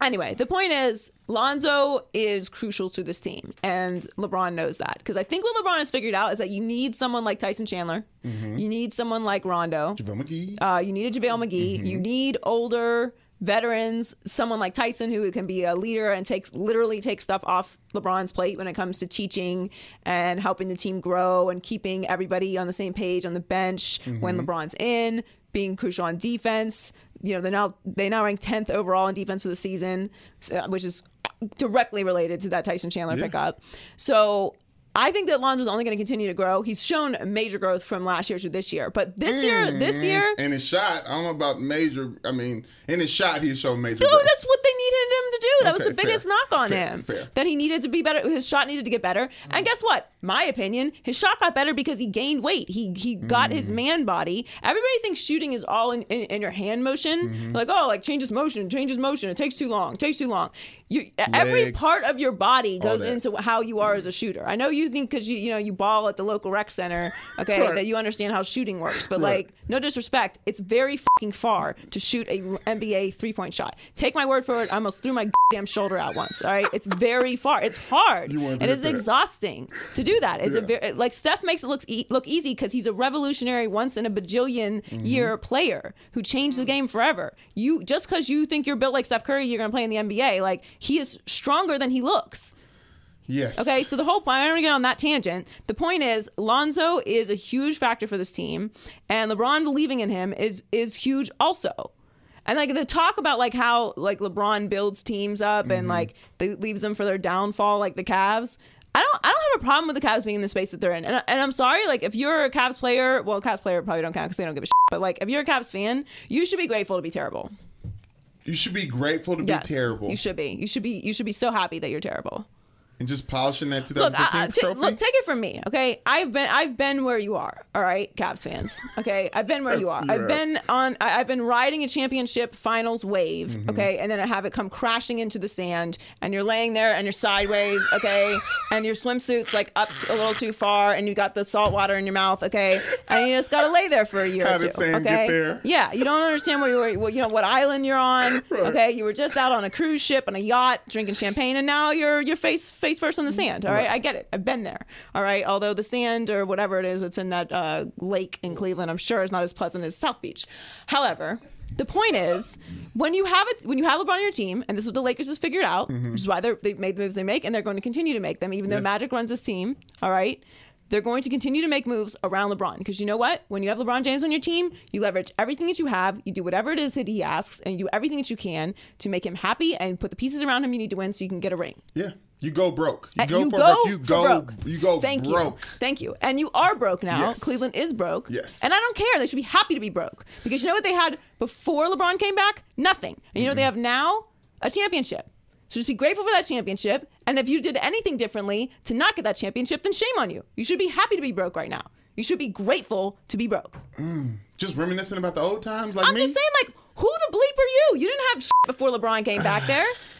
anyway, the point is, Lonzo is crucial to this team, and LeBron knows that because I think what LeBron has figured out is that you need someone like Tyson Chandler, you need someone like Rondo, JaVale McGee. uh, you need a JaVale McGee. You need older veterans, someone like Tyson who can be a leader and takes literally take stuff off LeBron's plate when it comes to teaching and helping the team grow and keeping everybody on the same page on the bench when mm-hmm. LeBron's in, being crucial on defense. You know, they now they now rank 10th overall in defense for the season, which is directly related to that Tyson Chandler pickup. So I think that Lonzo's only going to continue to grow. He's shown major growth from last year to this year, but this year, this mm-hmm. year, And his shot, I don't know about major. I mean, in his shot, he's shown major. Dude, growth. that's what they needed him to do. That was the biggest fair. knock on Fair, him. fair. That he needed to be better. His shot needed to get better. And guess what? My opinion, his shot got better because he gained weight. He he got Mm. his man body. Everybody thinks shooting is all in, in, in your hand motion. Mm-hmm. Like, oh, like changes motion, changes motion. It takes too long. Takes too long. You every part of your body goes into how you are as a shooter. I know you think because you you know you ball at the local rec center, [laughs] okay, Right. that you understand how shooting works. But Right. like, no disrespect, it's very fucking far to shoot a NBA three point shot. Take my word for it. I almost threw my damn shoulder out once. All right, it's very far. It's hard. And it's exhausting to do that. It's a very like Steph makes it look e- look easy because he's a revolutionary, once in a bajillion Mm-hmm. year player who changed the game forever. You just because you think you're built like Steph Curry, you're gonna play in the NBA. Like he is stronger than he looks. yes. Okay, so the whole point, I don't want to get on that tangent. The point is, Lonzo is a huge factor for this team, and LeBron believing in him is is huge also. And like the talk about like how like LeBron builds teams up Mm-hmm. and like they leaves them for their downfall, like the Cavs. I don't I don't have a problem with the Cavs being in the space that they're in. And, and I'm sorry, like if you're a Cavs player, well, Cavs player probably don't count because they don't give a shit. But like if you're a Cavs fan, you should be grateful to be terrible. you should be grateful to Yes, be terrible You should be. You should be. You should be so happy that you're terrible. And just polishing that Look, 2015 I, I- trophy. look, take it from me, okay? I've been, I've been where you are, all right, Cavs fans, okay? I've been where you are. you I've have. been on, I- I've been riding a championship finals wave, Mm-hmm. okay, and then I have it come crashing into the sand, and you're laying there and you're sideways, okay, and your swimsuit's like up a little too far, and you got the salt water in your mouth, okay, and you just gotta lay there for a year How or two, okay? there? Yeah, you don't understand where you were, what- you know, what island you're on, [laughs] okay? You were just out on a cruise ship on a yacht drinking champagne, and now you're you're face face first on the sand. All right, I get it. I've been there. All right, although the sand or whatever it is that's in that uh, lake in Cleveland, I'm sure is not as pleasant as South Beach. However. The point is, when you have it, when you have LeBron on your team, and this is what the Lakers has figured out, Mm-hmm. which is why they're, made the moves they make, and they're going to continue to make them, even though Magic runs this team. All right, they're going to continue to make moves around LeBron because you know what? When you have LeBron James on your team, you leverage everything that you have, you do whatever it is that he asks, and you do everything that you can to make him happy and put the pieces around him you need to win so you can get a ring. Yeah. You go broke. You Uh, go you for go broke. You go. broke. You go Thank broke. you. Thank you. And you are broke now. Yes. Cleveland is broke. Yes. And I don't care. They should be happy to be broke because you know what they had before LeBron came back? Nothing. And you know what they have now? A championship. So just be grateful for that championship. And if you did anything differently to not get that championship, then shame on you. You should be happy to be broke right now. You should be grateful to be broke. Just reminiscing about the old times, like I'm me. just saying, like, who the bleep are you? You didn't have shit before LeBron came back there. [sighs] [laughs]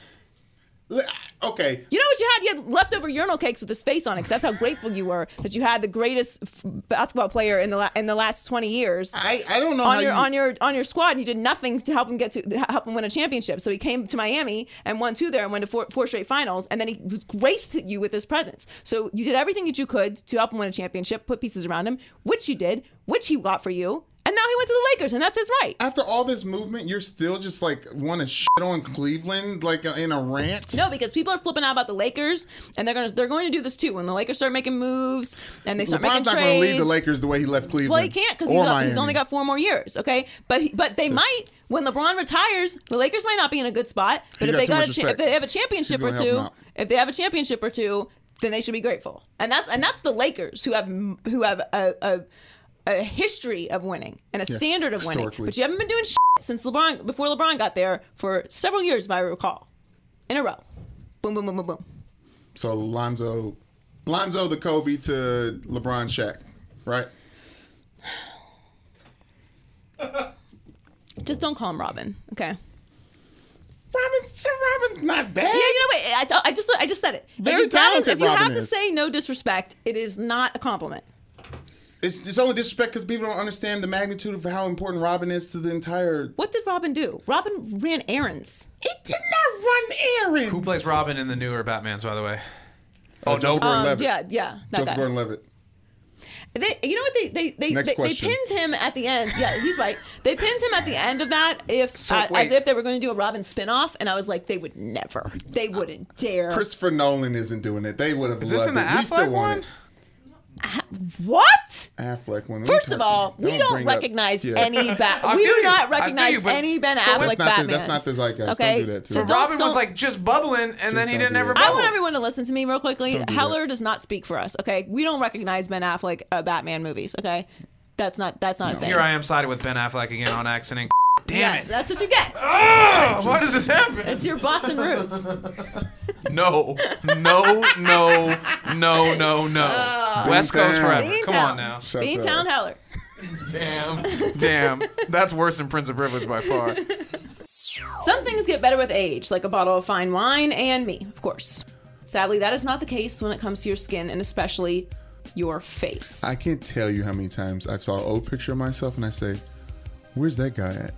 Okay. You know what you had? You had leftover urinal cakes with his face on it. Cause that's how grateful you were that you had the greatest f- basketball player in the la- in the last twenty years I, I don't know on your you, on your on your squad, and you did nothing to help him get to help him win a championship. So he came to Miami and won two there and went to four, four straight finals, and then he graced you with his presence. So you did everything that you could to help him win a championship, put pieces around him, which you did, which he got for you, now he went to the Lakers, and that's his right. after all this movement, you're still just like want to shit on Cleveland like in a rant. No, because people are flipping out about the Lakers, and they're gonna they're going to do this too when the Lakers start making moves and they start LeBron's making not trades. Not going to leave the Lakers the way he left Cleveland. Well, he can't because he's, he's only got four more years. Okay, but but they might when LeBron retires, the Lakers might not be in a good spot. But if they got a cha- if they have a championship or gonna help him two, if they have a championship or two, then they should be grateful. And that's and that's the Lakers who have who have a. a a history of winning and a Yes, standard of winning, but you haven't been doing shit since LeBron before LeBron got there for several years, if I recall, in a row. Boom, boom, boom, boom, boom. So Lonzo, Lonzo the Kobe to LeBron Shaq, right? [sighs] Just don't call him Robin, okay? Robin's, Robin's not bad. Yeah, you know what? I, I just I just said it. Very if you, talented if you have Robin to say no disrespect, it is not a compliment. It's, it's only disrespect because people don't understand the magnitude of how important Robin is to the entire. What did Robin do? Robin ran errands. He did not run errands. Who plays Robin in the newer Batman's, by the way? Oh, Joseph Um, Gordon-Levitt. yeah, yeah, that Joseph. Gordon-Levitt. They, you know what? They they they, Next they, they question. pinned him at the end. Yeah, he's right. They pinned him at the end of that, if So, uh, as if they were going to do a Robin spinoff, and I was like, they would never. They wouldn't dare. Christopher Nolan isn't doing it. They would have Is this loved in the it. we still Affleck want one? it. What? Affleck one. First of all, we don't bring up- recognize yeah. any Bat. [laughs] We do you. not recognize you, any Ben so- Affleck That's not the- Batmans. that's not the zeitgeist. Okay, Don't do that to so him. don't- Robin was don't- like just bubbling, and then he didn't ever that. I want everyone to listen to me real quickly. Don't Heller that. does not speak for us. Okay, we don't recognize Ben Affleck uh, Batman movies. Okay, that's not that's not a thing. Here I am siding with Ben Affleck again on accident. Damn Yeah, it! That's what you get. Oh, why does this happen? It's your Boston roots. [laughs] No, no, no, no, no, no. Uh, West Coast Beantown. forever. Come Beantown. on now. Shut Beantown up. Heller. Damn, damn. That's worse than Prince of Privilege by far. Some things get better with age, like a bottle of fine wine and me, of course. Sadly, that is not the case when it comes to your skin and especially your face. I can't tell you how many times I've saw an old picture of myself and I say, "Where's that guy at?"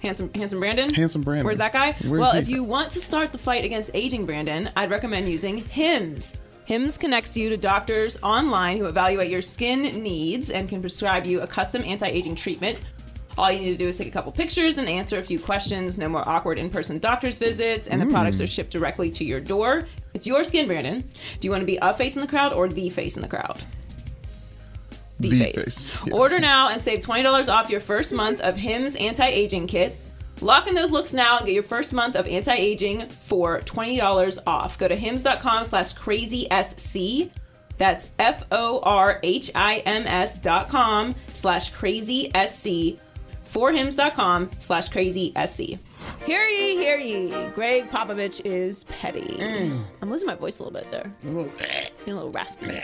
Handsome, handsome Brandon. Handsome Brandon. Where's that guy? Where's well, he? if you want to start the fight against aging Brandon, I'd recommend using Hims. Hims connects you to doctors online who evaluate your skin needs and can prescribe you a custom anti-aging treatment. All you need to do is take a couple pictures and answer a few questions. No more awkward in-person doctor's visits, and the Hmm. products are shipped directly to your door. It's your skin, Brandon. Do you want to be a face in the crowd or the face in the crowd? The, The face. face, yes. Order now and save $20 off your first month of Hims anti-aging kit. Lock in those looks now and get your first month of anti-aging for $20 off. Go to hims.com slash crazysc. That's F-O-R-H-I-M-S dot com slash crazysc for hims.com slash crazysc. Hear ye, hear ye. Gregg Popovich is petty. I'm losing my voice a little bit there. Getting a little raspy.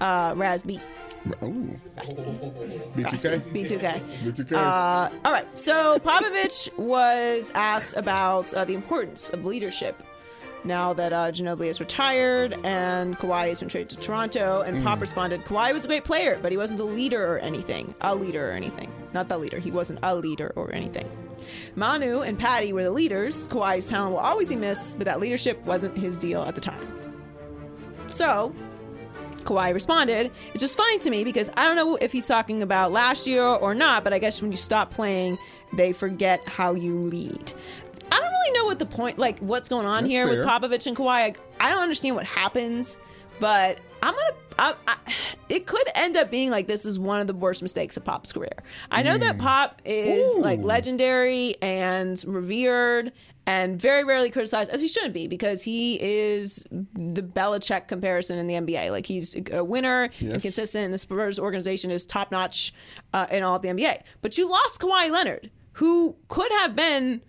Uh, raspy. Oh, B2K. B2K. B2K. Uh, all right. So Popovich was asked about uh, the importance of leadership now that uh, Ginobili is retired and Kawhi has been traded to Toronto. And Pop responded, Kawhi was a great player, but he wasn't a leader or anything. A leader or anything. Not the leader. He wasn't a leader or anything. Manu and Patty were the leaders. Kawhi's talent will always be missed, but that leadership wasn't his deal at the time. So Kawhi responded. It's just funny to me because I don't know if he's talking about last year or not, but I guess when you stop playing, they forget how you lead. I don't really know what the point, like what's going on That's here with. Popovich and Kawhi. I, I don't understand what happens, but I'm gonna. I, I, it could end up being like this is one of the worst mistakes of Pop's career. I know that mm. Pop is like legendary and revered and very rarely criticized, as he shouldn't be, because he is the Belichick comparison in the NBA. Like he's a winner and consistent, and the Spurs organization is top notch uh, in all of the NBA. But you lost Kawhi Leonard, who could have been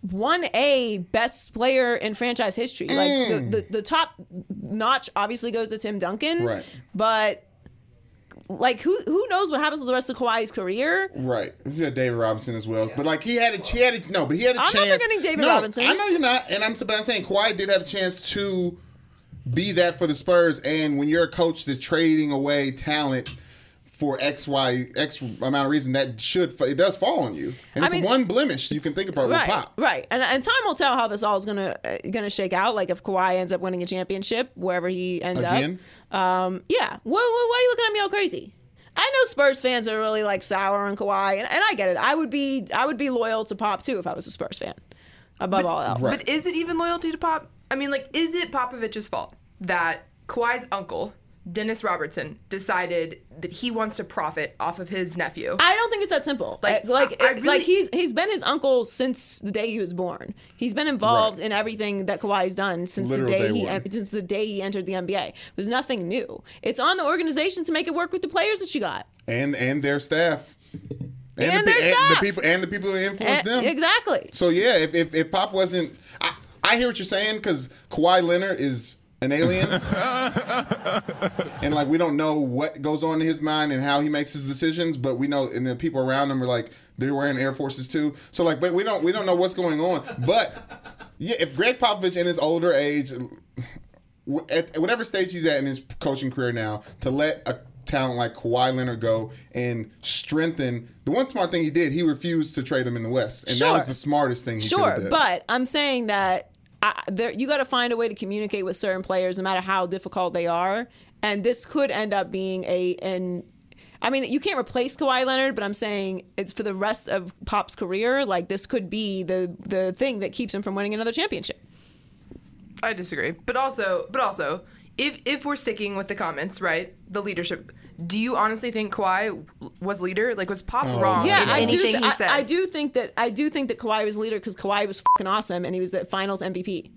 one A best player in franchise history. Like the, the, the top notch obviously goes to Tim Duncan. Right. But like who who knows what happens with the rest of Kawhi's career? Right. He's got David Robinson as well. But like he had a he had a, no, but he had a I'm not chance. forgetting David no, Robinson. I know you're not, and I'm but I'm saying Kawhi did have a chance to be that for the Spurs. And when you're a coach that's trading away talent for X Y X amount of reason, that should it does fall on you. And I it's mean, one blemish you can think about right, with Pop. Right, and and time will tell how this all is gonna uh, gonna shake out. Like if Kawhi ends up winning a championship wherever he ends Again? up. Um, yeah. Why, why, why are you looking at me all crazy? I know Spurs fans are really like sour on Kawhi, and, and I get it. I would be I would be loyal to Pop too if I was a Spurs fan, above all else. Right. But is it even loyalty to Pop? I mean, like, is it Popovich's fault that Kawhi's uncle, Dennis Robertson, decided that he wants to profit off of his nephew? I don't think it's that simple. Like, Like, like, I- I really- like he's he's been his uncle since the day he was born. He's been involved Right. in everything that Kawhi's done since Literal the day, day he one. since the day he entered the NBA. There's nothing new. It's on the organization to make it work with the players that you got. And and their staff. And the, their pe- staff. the people and the people who influence And- eh, them. exactly. So yeah, if if, if Pop wasn't, I, I hear what you're saying because Kawhi Leonard is an alien, [laughs] and like we don't know what goes on in his mind and how he makes his decisions, but we know, and the people around him are like they're wearing Air Forces too. So like, but we don't we don't know what's going on. But yeah, if Gregg Popovich in his older age, at at whatever stage he's at in his coaching career now, to let a talent like Kawhi Leonard go and strengthen the one smart thing he did, he refused to trade him in the West, and that was the smartest thing he Sure, but I'm saying that I, there, you got to find a way to communicate with certain players, no matter how difficult they are. And this could end up being a an. I mean, you can't replace Kawhi Leonard, but I'm saying it's for the rest of Pop's career. Like this could be the the thing that keeps him from winning another championship. I disagree. But also, but also, if if we're sticking with the comments, right, the leadership. Do you honestly think Kawhi was leader? Like, was Pop oh, wrong Yeah, in I do. anything th- he I, said? I do think that I do think that Kawhi was leader because Kawhi was fucking awesome and he was the Finals MVP.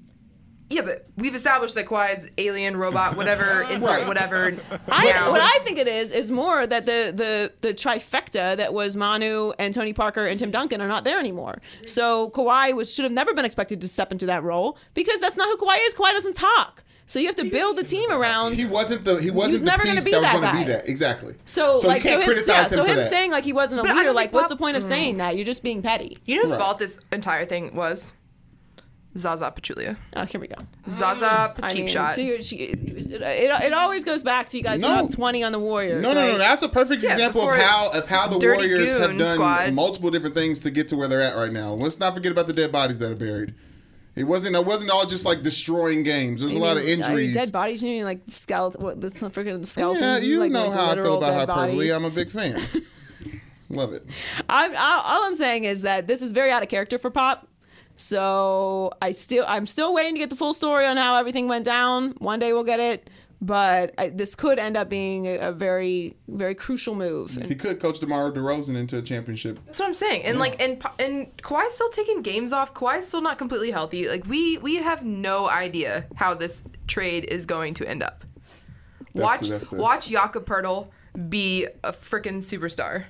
Yeah, but we've established that Kawhi is alien, robot, whatever, [laughs] insert Right. whatever. I, what I think it is is more that the the the trifecta that was Manu and Tony Parker and Tim Duncan are not there anymore. So Kawhi was should have never been expected to step into that role because that's not who Kawhi is. Kawhi doesn't talk. So you have to build the team around. he wasn't the he wasn't He's the never gonna be that was that going to be that exactly. so, so like you can't so him, criticize yeah, him so for him that. saying like he wasn't a But leader, like think what's Pop- the point of mm. saying that? You're just being petty. you know whose Right. fault this entire thing was? Zaza Pachulia. Oh, here we go. Zaza, [gasps] I cheap mean, shot. so she- it, it, it always goes back to you guys put No. up 20 on the Warriors. No, no, no. right? That's a perfect Yeah, example of how of how the Warriors have done squad. multiple different things to get to where they're at right now. Let's not forget about the dead bodies that are buried. It wasn't. It wasn't all just like destroying games. There's a lot of injuries. Dead bodies, you mean like skeleton? What? This freaking the skeletons. yeah, you like, know like how I feel about hyperbole. bodies. I'm a big fan. [laughs] Love it. I'm, I, all I'm saying is that this is very out of character for Pop. So I still, I'm still waiting to get the full story on how everything went down. One day we'll get it, but I, this could end up being a, a very, very crucial move. He could coach DeMar DeRozan into a championship. That's what I'm saying. And like, and Pa- and Kawhi's still taking games off. Kawhi's still not completely healthy. Like we we have no idea how this trade is going to end up. That's watch the- the- watch Jakob Poeltl be a freaking superstar.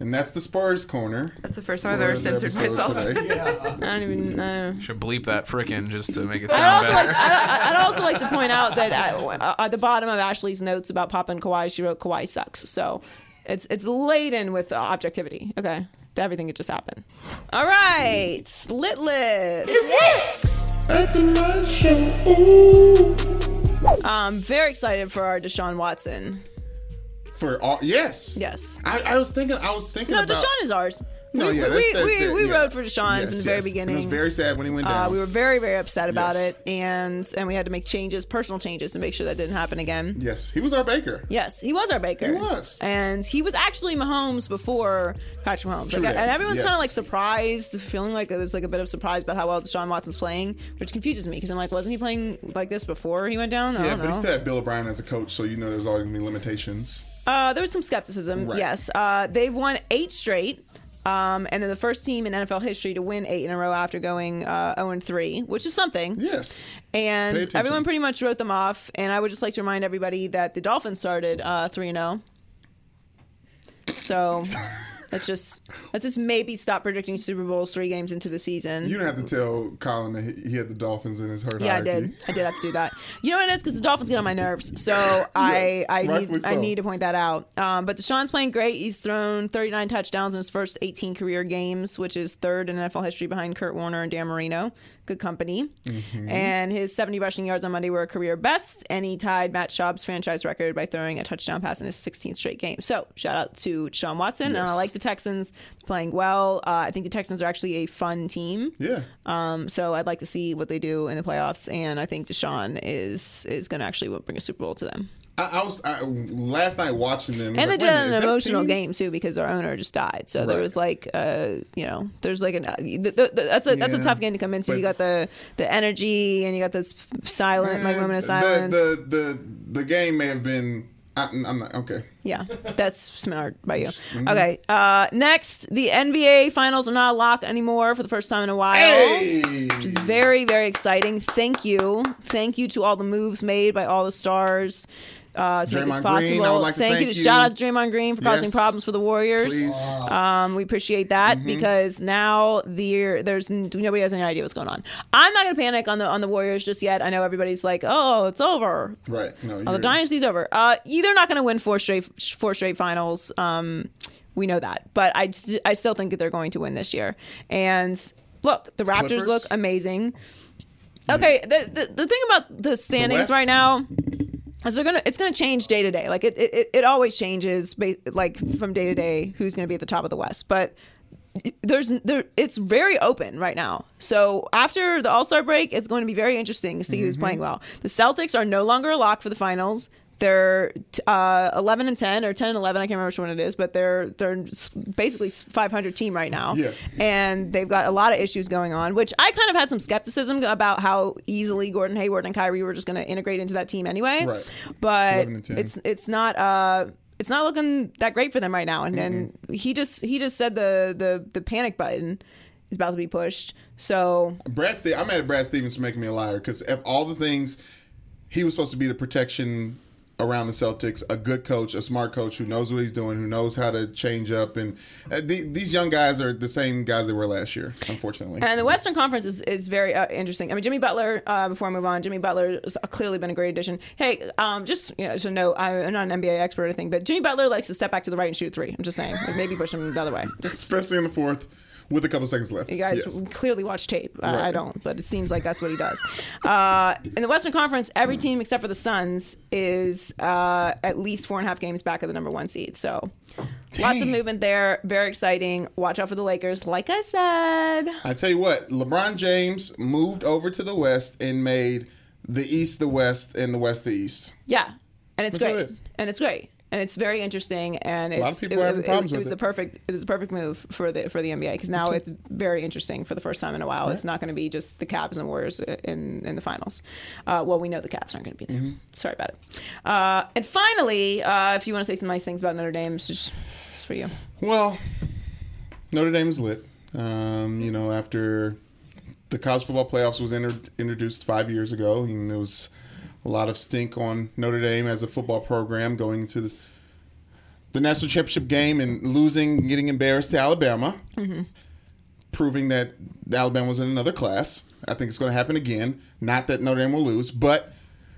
And that's the Spurs corner. That's the first time I've ever the censored episode myself. today. [laughs] I don't even know. Should bleep that frickin' just to make it I'd sound also, better. like, I, I'd also like to point out that at, at the bottom of Ashley's notes about Papa and Kawhi, she wrote Kawhi sucks. So it's it's laden with uh, objectivity. Okay, to everything that just happened. All right, slit list. This is it. I'm very excited for our Deshaun Watson. For all, yes, Yes. I, I was thinking. I was thinking No, about. Deshaun is ours. No, we, yeah, we, that's- we, that- we yeah. rode for Deshaun Yes, from the yes. very And beginning. It was very sad when he went Uh, down. we were very, very upset about Yes. it, and and we had to make changes, personal changes, to make sure that didn't happen again. yes, he was our baker. Yes, he was our Baker. He was. and he was actually Mahomes before Patrick Mahomes. Like, and everyone's kind of like surprised, feeling like there's like a bit of surprise about how well Deshaun Watson's playing, which confuses me because I'm like, wasn't he playing like this before he went down? I Yeah, but he still had Bill O'Brien as a coach, so you know there's always gonna be limitations. Uh, there was some skepticism. Right. Yes, uh, they've won eight straight. Um, and then the first team in NFL history to win eight in a row after going uh, 0 and 3, which is something. Yes. And everyone pretty much wrote them off. And I would just like to remind everybody that the Dolphins started uh, 3 and 0. So [laughs] let's just let's just maybe stop predicting Super Bowls three games into the season. You don't have to tell Colin that he- had the Dolphins in his hurt yeah, I did. I did have to do that. You know what it is? Because the Dolphins get on my nerves. So [laughs] I, I rightfully need I need to point that out. Um, but Deshaun's playing great. He's thrown 39 touchdowns in his first 18 career games, which is third in NFL history behind Kurt Warner and Dan Marino. Good company. Mm-hmm. And his 70 rushing yards on Monday were a career best, and he tied Matt Schaub's franchise record by throwing a touchdown pass in his 16th straight game. So shout out to Sean Watson, and I like the Texans playing well. Uh, I think the Texans are actually a fun team. Yeah. Um, so I'd like to see what they do in the playoffs, and I think Deshaun is is going to actually bring a Super Bowl to them. I, I was I, last night watching them. And they did an emotional game too because their owner just died. So there was like, uh, you know, there's like an uh, th- th- th- that's a that's a tough game to come into. But- you got the the energy, and you got this silent like moment of silence. The, the the game may have been. I, I'm not okay. Yeah, that's smart by you. Mm-hmm. Okay, uh, next, the NBA finals are not locked anymore for the first time in a while. Hey! Which is very, very exciting. Thank you. Thank you to all the moves made by all the stars. Uh, to make this Draymond possible. Green, I would like to thank, you thank to you. shout out to Draymond Green for causing Yes. problems for the Warriors. Please. Mm-hmm. Um, we appreciate that because now the there's nobody has any idea what's going on. I'm not going to panic on the on the Warriors just yet. I know everybody's like, oh, it's over. Right. No. Oh, the dynasty's over. Uh, they're not going to win four straight four straight finals. Um, we know that, but I I still think that they're going to win this year. And look, the Raptors Clippers? look amazing. Okay, the, the the thing about the standings West? right now they're gonna it's gonna change day to day. Like it it, it always changes, like from day to day, who's gonna be at the top of the West, but there's there it's very open right now. So after the All Star break, it's going to be very interesting to see who's playing mm-hmm. well. The Celtics are no longer a lock for the finals. They're uh, 11 and 10 or 10 and 11. I can't remember which one it is, but they're they're basically 500 team right now. Yeah. And they've got a lot of issues going on, which I kind of had some skepticism about how easily Gordon Hayward and Kyrie were just going to integrate into that team anyway. Right. But 11 and 10. it's it's not uh it's not looking that great for them right now. And then he just he just said the the the panic button is about to be pushed. So Brad. I'm mad at Brad Stevens for making me a liar because of all the things he was supposed to be the protection around the Celtics, a good coach, a smart coach who knows what he's doing, who knows how to change up, and uh, the, these young guys are the same guys they were last year, unfortunately. And the Western Conference is, is very uh, interesting. I mean, Jimmy Butler. Uh, before I move on, Jimmy Butler has clearly been a great addition. Hey, um, just you know, so no, I'm not an NBA expert or anything, but Jimmy Butler likes to step back to the right and shoot three. I'm just saying, like maybe push him the other way. Just Especially in the fourth, with a couple seconds left. you guys Yes. clearly watch tape. I, I don't, but it seems like that's what he does. Uh, in the Western Conference, every team except for the Suns is uh, at least four and a half games back of the number one seed. So. Lots of movement there. Very exciting. Watch out for the Lakers. Like I said, I tell you what, LeBron James moved over to the West and made the East the West and the West the East. Yeah, and it's That's great, it and it's great, and it's very interesting, and lot of it's people are having problems it, was it. a perfect it was a perfect move for the for the NBA because now it's very interesting for the first time in a while. It's not going to be just the Cavs and the Warriors in in the finals. Uh, well, we know the Cavs aren't going to be there. Mm-hmm. Sorry about it. Uh, and finally, uh, if you want to say some nice things about Notre Dame, it's just it's for you. Well, Notre Dame is lit. Um, you know, after the college football playoffs was inter- introduced five years ago, and there was a lot of stink on Notre Dame as a football program going into the, the national championship game and losing, getting embarrassed to Alabama, mm-hmm. proving that Alabama was in another class. I think it's going to happen again. Not that Notre Dame will lose, but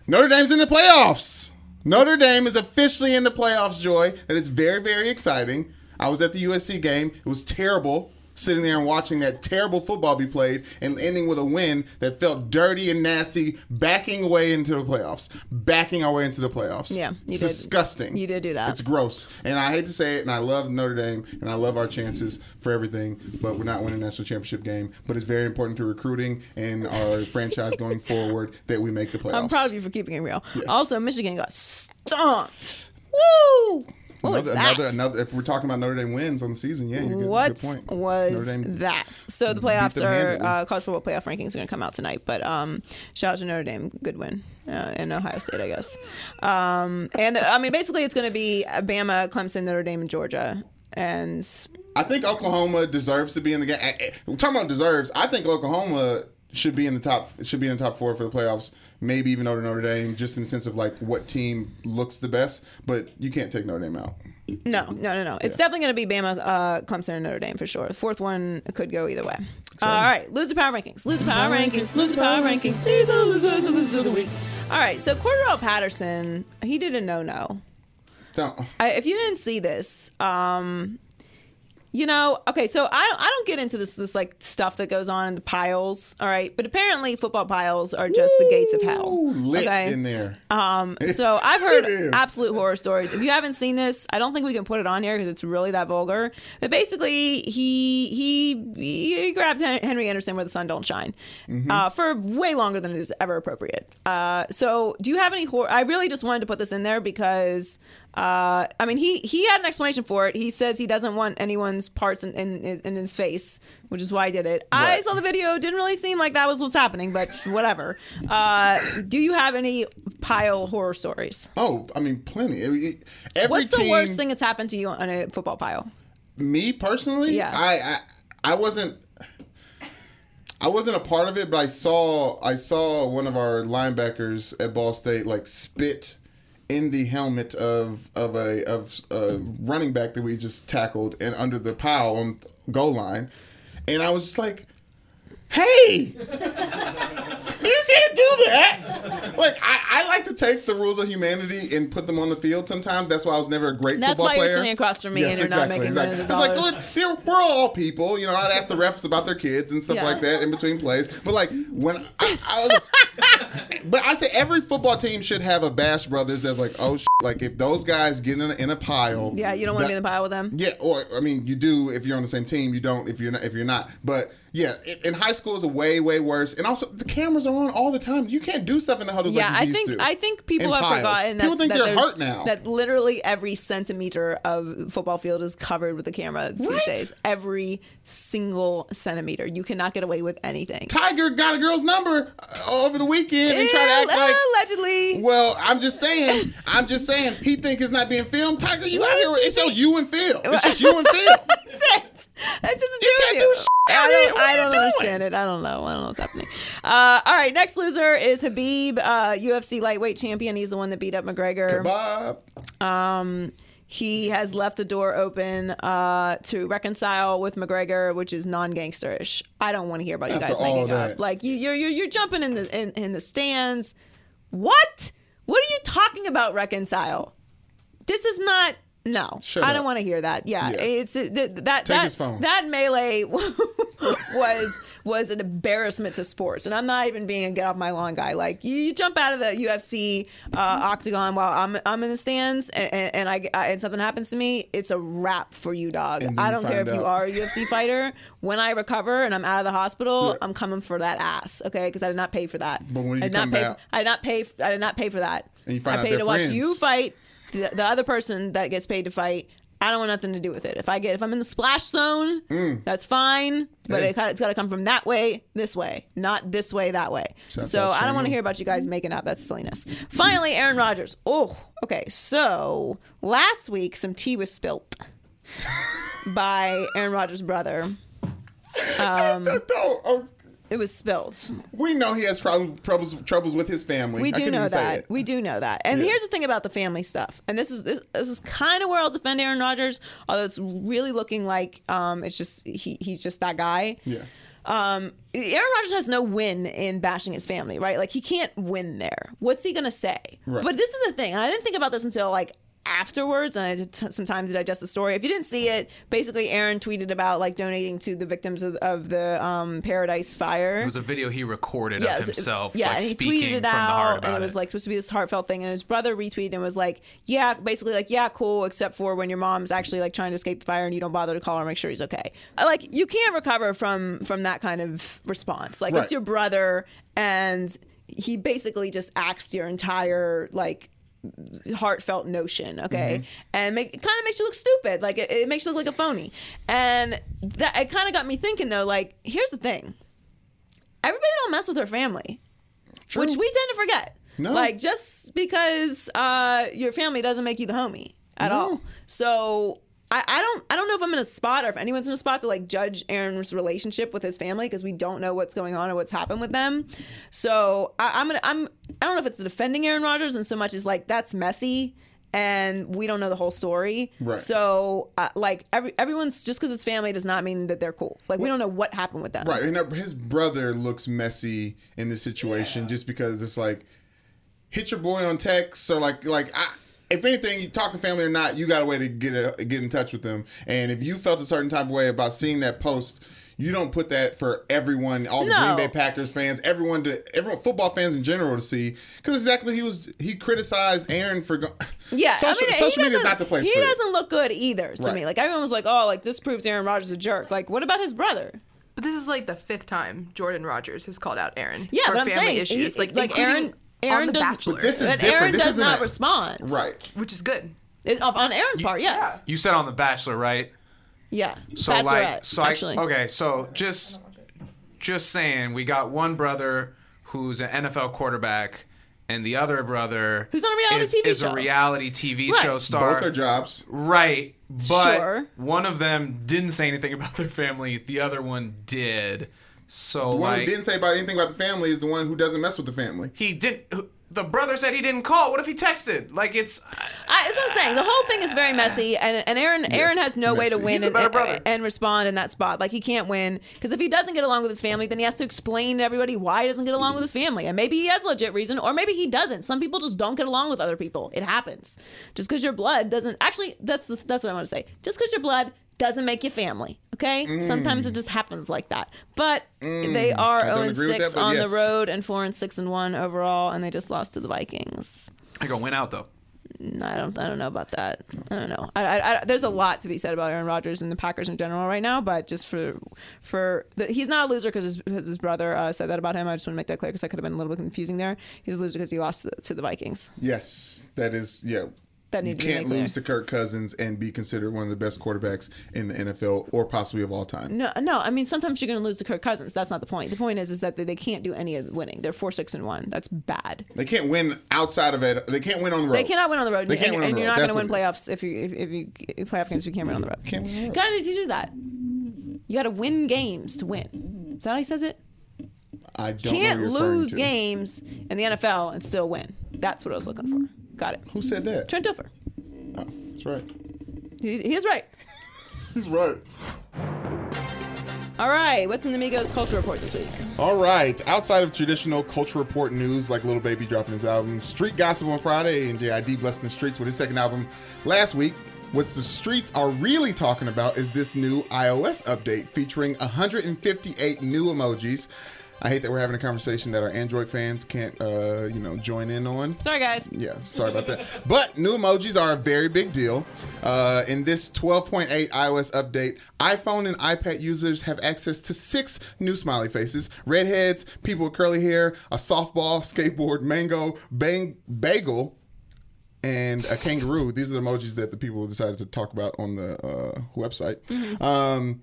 Notre Dame's in the playoffs. Notre Dame is officially in the playoffs, Joy. That is very, very exciting. I was at the USC game. It was terrible. Sitting there and watching that terrible football be played and ending with a win that felt dirty and nasty, backing away into the playoffs, backing our way into the playoffs. Yeah, you it's did. disgusting. You did do that. It's gross, and I hate to say it, and I love Notre Dame, and I love our chances for everything, but we're not winning a national championship game. But it's very important to recruiting and our [laughs] franchise going forward that we make the playoffs. I'm proud of you for keeping it real. Yes. Also, Michigan got stomped. Woo! What was that? another, another. If we're talking about Notre Dame wins on the season, yeah, you're good, what good point. was that? So the playoffs are uh, college football playoff rankings are going to come out tonight. But um, shout out to Notre Dame, good win, uh, and Ohio State, I guess. Um, and I mean, basically, it's going to be Bama, Clemson, Notre Dame, and Georgia. And I think Oklahoma deserves to be in the game. We're talking about deserves. I think Oklahoma should be in the top. Should be in the top four for the playoffs. Maybe even over Notre Dame, just in the sense of like what team looks the best. But you can't take Notre Dame out. no, no, no, no. It's definitely going to be Bama, uh, Clemson, and Notre Dame for sure. The fourth one could go either way. all right, loser power rankings. Loser power rankings. Loser power rankings. These are the losers, the losers of the week. All right, so Cordarrelle Patterson, he did a no-no. Don't. I, if you didn't see this, um, you know, okay, so I don't, I don't get into this this like stuff that goes on in the piles, all right, but apparently football piles are just the gates of hell. Okay? in there. Um, [laughs] so I've heard absolute horror stories. If you haven't seen this, I don't think we can put it on here because it's really that vulgar. But basically, he he he grabbed Henry Anderson where the sun don't shine Mm-hmm. uh, for way longer than it is ever appropriate. Uh, so do you have any horror? I really just wanted to put this in there because. Uh, I mean, he he had an explanation for it. He says he doesn't want anyone's parts in, in, in his face, which is why I did it. I saw the video; didn't really seem like that was what's happening, but whatever. Uh, do you have any pile horror stories? Oh, I mean, plenty. Every What's the team, worst thing that's happened to you on a football pile? me personally, Yeah. I, I I wasn't I wasn't a part of it, but I saw I saw one of our linebackers at Ball State like spit in the helmet of of a of a running back that we just tackled and under the pile on goal line, and I was just like, "Hey, [laughs] can't do that!" Like I, I like to take the rules of humanity and put them on the field. Sometimes that's why I was never a great That's football why you're player. sitting across from me and you're not making of It's like, well, we're all people. You know, I'd ask the refs about their kids and stuff Yeah. like that in between plays. But like when I, I was, [laughs] but I say every football team should have a Bash Brothers as like, oh, sh-. like if those guys get in a, in a pile, Yeah, you don't want to be in the pile with them. yeah, or I mean, you do if you're on the same team. You don't if you're not, if you're not. But yeah, in, high school is a way way worse. And also the cameras are on all the time. You can't do stuff in the huddles Yeah, like I think to. I think people In have piles. forgotten that People think that they're hurt now. That literally every centimeter of football field is covered with a camera these days. Every single centimeter. You cannot get away with anything. Tiger got a girl's number uh, over the weekend and tried to act like. allegedly. Well, I'm just saying. I'm just saying. He think it's not being filmed. Tiger, you What out here. It's just you and Phil. It's just [laughs] you and Phil. That's it. That's just You do can't it. I don't, I don't doing? understand it. I don't know. I don't know what's happening. Uh, all right, next loser is Khabib, uh, UFC lightweight champion. He's the one that beat up McGregor. Bob. Um, he has left the door open uh, to reconcile with McGregor, which is non-gangsterish. I don't want to hear about you guys making that. up. Like you, you're you're you're jumping in the in, in the stands. What? What are you talking about? Reconcile? This is not. No, Shut I don't want to hear that. Yeah, Yeah. it's it, th- that Take that his phone. that melee [laughs] was was an embarrassment to sports, and I'm not even being a get off my lawn guy. Like you, you jump out of the UFC uh, octagon while I'm I'm in the stands, and, and, I, I and something happens to me, it's a wrap for you, dog. I don't care if find you are a UFC fighter. When I recover and I'm out of the hospital, Yeah. I'm coming for that ass, okay? Because I did not pay for that. But when you I did not come pay. back- I did not pay. I did not pay for that. And you find I out paid to watch you fight. The, the other person that gets paid to fight. I don't want nothing to do with it. If I get, if I'm in the splash zone, that's fine. But Mm. Hey. it, it's got to come from that way, this way, not this way, that way. Sounds so I don't want to hear about you guys making up. That's silliness. Finally, Aaron Rodgers. Oh, okay. So last week, some tea was spilt [laughs] by Aaron Rodgers' brother. Um, Don't- oh, It was spilled. we know he has problem, troubles troubles with his family. We do know that. We do know that. And Yeah. here's the thing about the family stuff. And this is this, this is kind of where I'll defend Aaron Rodgers, although it's really looking like um, it's just he, he's just that guy. Yeah. Um, Aaron Rodgers has no win in bashing his family, right? Like he can't win there. What's he gonna say? Right. But this is the thing. and I didn't think about this until like afterwards, and I had t- some time to digest the story. If you didn't see it, basically Aaron tweeted about like donating to the victims of, of the um, Paradise Fire. It was a video he recorded Yeah, of was- himself, yeah, like and he speaking tweeted it from the out, and it was like supposed to be this heartfelt thing. And his brother retweeted and was like, "Yeah, basically like, yeah, cool, except for when your mom's actually like trying to escape the fire and you don't bother to call her, and make sure he's okay. Like, you can't recover from from that kind of response. Like, Right. it's your brother, and he basically just axed your entire like heartfelt notion, okay, and make, it kind of makes you look stupid. Like it, it makes you look like a phony, and that it kind of got me thinking though. Like, here's the thing: everybody don't mess with her family, which we tend to forget. No. Like just because uh, your family doesn't make you the homie at all. So. I, I don't I don't know if I'm in a spot or if anyone's in a spot to like judge Aaron's relationship with his family because we don't know what's going on or what's happened with them. So I, I'm gonna I'm I don't know if it's defending Aaron Rodgers and so much as like that's messy and we don't know the whole story. Right. So uh, like every everyone's just because it's family does not mean that they're cool. Like we don't know what happened with them. Right, and uh, his brother looks messy in this situation just because it's like hit your boy on text or like like I, if anything, you talk to family or not, you got a way to get a, get in touch with them. And if you felt a certain type of way about seeing that post, you don't put that for everyone, all the No. Green Bay Packers fans, everyone to everyone football fans in general to see. Because exactly he was he criticized Aaron for go- [laughs] Yeah, social, I mean, social he media is doesn't- the place He for doesn't look good either to Right. me. Like everyone was like, "Oh, like this proves Aaron Rodgers is a jerk." Like, what about his brother? But this is like the fifth time Jordan Rodgers has called out Aaron Yeah, for but I'm family saying issues, he- like, like including Aaron- Aaron on The doesn't- Bachelor, But this is And different. Aaron This does isn't a- respond. Right. which is good. It- on on Aaron's part, yes. You said on The Bachelor, right? Yeah. So Bachelorette, like, so I, actually. okay, so just just saying, we got one brother who's an NFL quarterback, and the other brother Who's on a reality is, TV is show. a reality TV Right. show star. Both are jobs. Right, but Sure. one of them didn't say anything [laughs] about their family. The other one did. So The one like who didn't say about anything about the family is the one who doesn't mess with the family. he didn't. The brother said he didn't call. What if he texted? Like it's I, that's what I'm saying. The whole thing is very messy, and, and Aaron Aaron has no way to win and, and, and respond in that spot. Like he can't win because if he doesn't get along with his family, then he has to explain to everybody why he doesn't get along with his family, and maybe he has a legit reason, or maybe he doesn't. Some people just don't get along with other people. It happens. Just because your blood doesn't actually that's the- that's what I want to say. Just because your blood doesn't make you family. Okay, sometimes it just happens like that. But they are Mm. 0 and 6 that, on yes. the road and 4 and 6 and 1 overall, and they just lost to the Vikings. I go win out though. I don't. I don't know about that. I don't know. I, I, I, there's a lot to be said about Aaron Rodgers and the Packers in general right now. But just for for the, he's not a loser because his, 'cause his brother uh, said that about him. I just want to make that clear because that could have been a little bit confusing there. He's a loser because he lost to the, to the Vikings. Yes, that is yeah. That you can't lose to Kirk Cousins and be considered one of the best quarterbacks in the NFL or possibly of all time. No, no. I mean, sometimes you're going to lose to Kirk Cousins. That's not the point. The point is, is that they, they can't do any of the winning. They're four, six, and one. That's bad. They can't win outside of it. They can't win on the road. They cannot win on the road. They can't and, win on and the you're not going to win what it is. playoffs if you if, if you if playoff games. if You can't win on the road. Can't win. God, did you do that? You got to win games to win. Is that how he says it? I don't can't know who you're referring lose to. games in the NFL and still win. That's what I was looking for. Got it. Who said that? Trent Dilfer. Oh, that's right. He, he is right. [laughs] He's right. All right. What's in the Migos Culture Report this week? All right. Outside of traditional culture report news, like Lil Baby dropping his album, Street Gossip on Friday, and JID blessing the streets with his second album last week. What the streets are really talking about is this new iOS update featuring 158 new emojis. I hate that we're having a conversation that our Android fans can't, uh, you know, join in on. Sorry, guys. Yeah, sorry about that. But new emojis are a very big deal. Uh, in this 12.8 iOS update, iPhone and iPad users have access to six new smiley faces redheads, people with curly hair, a softball, skateboard, mango, bang, bagel, and a kangaroo. These are the emojis that the people decided to talk about on the uh, website. Um,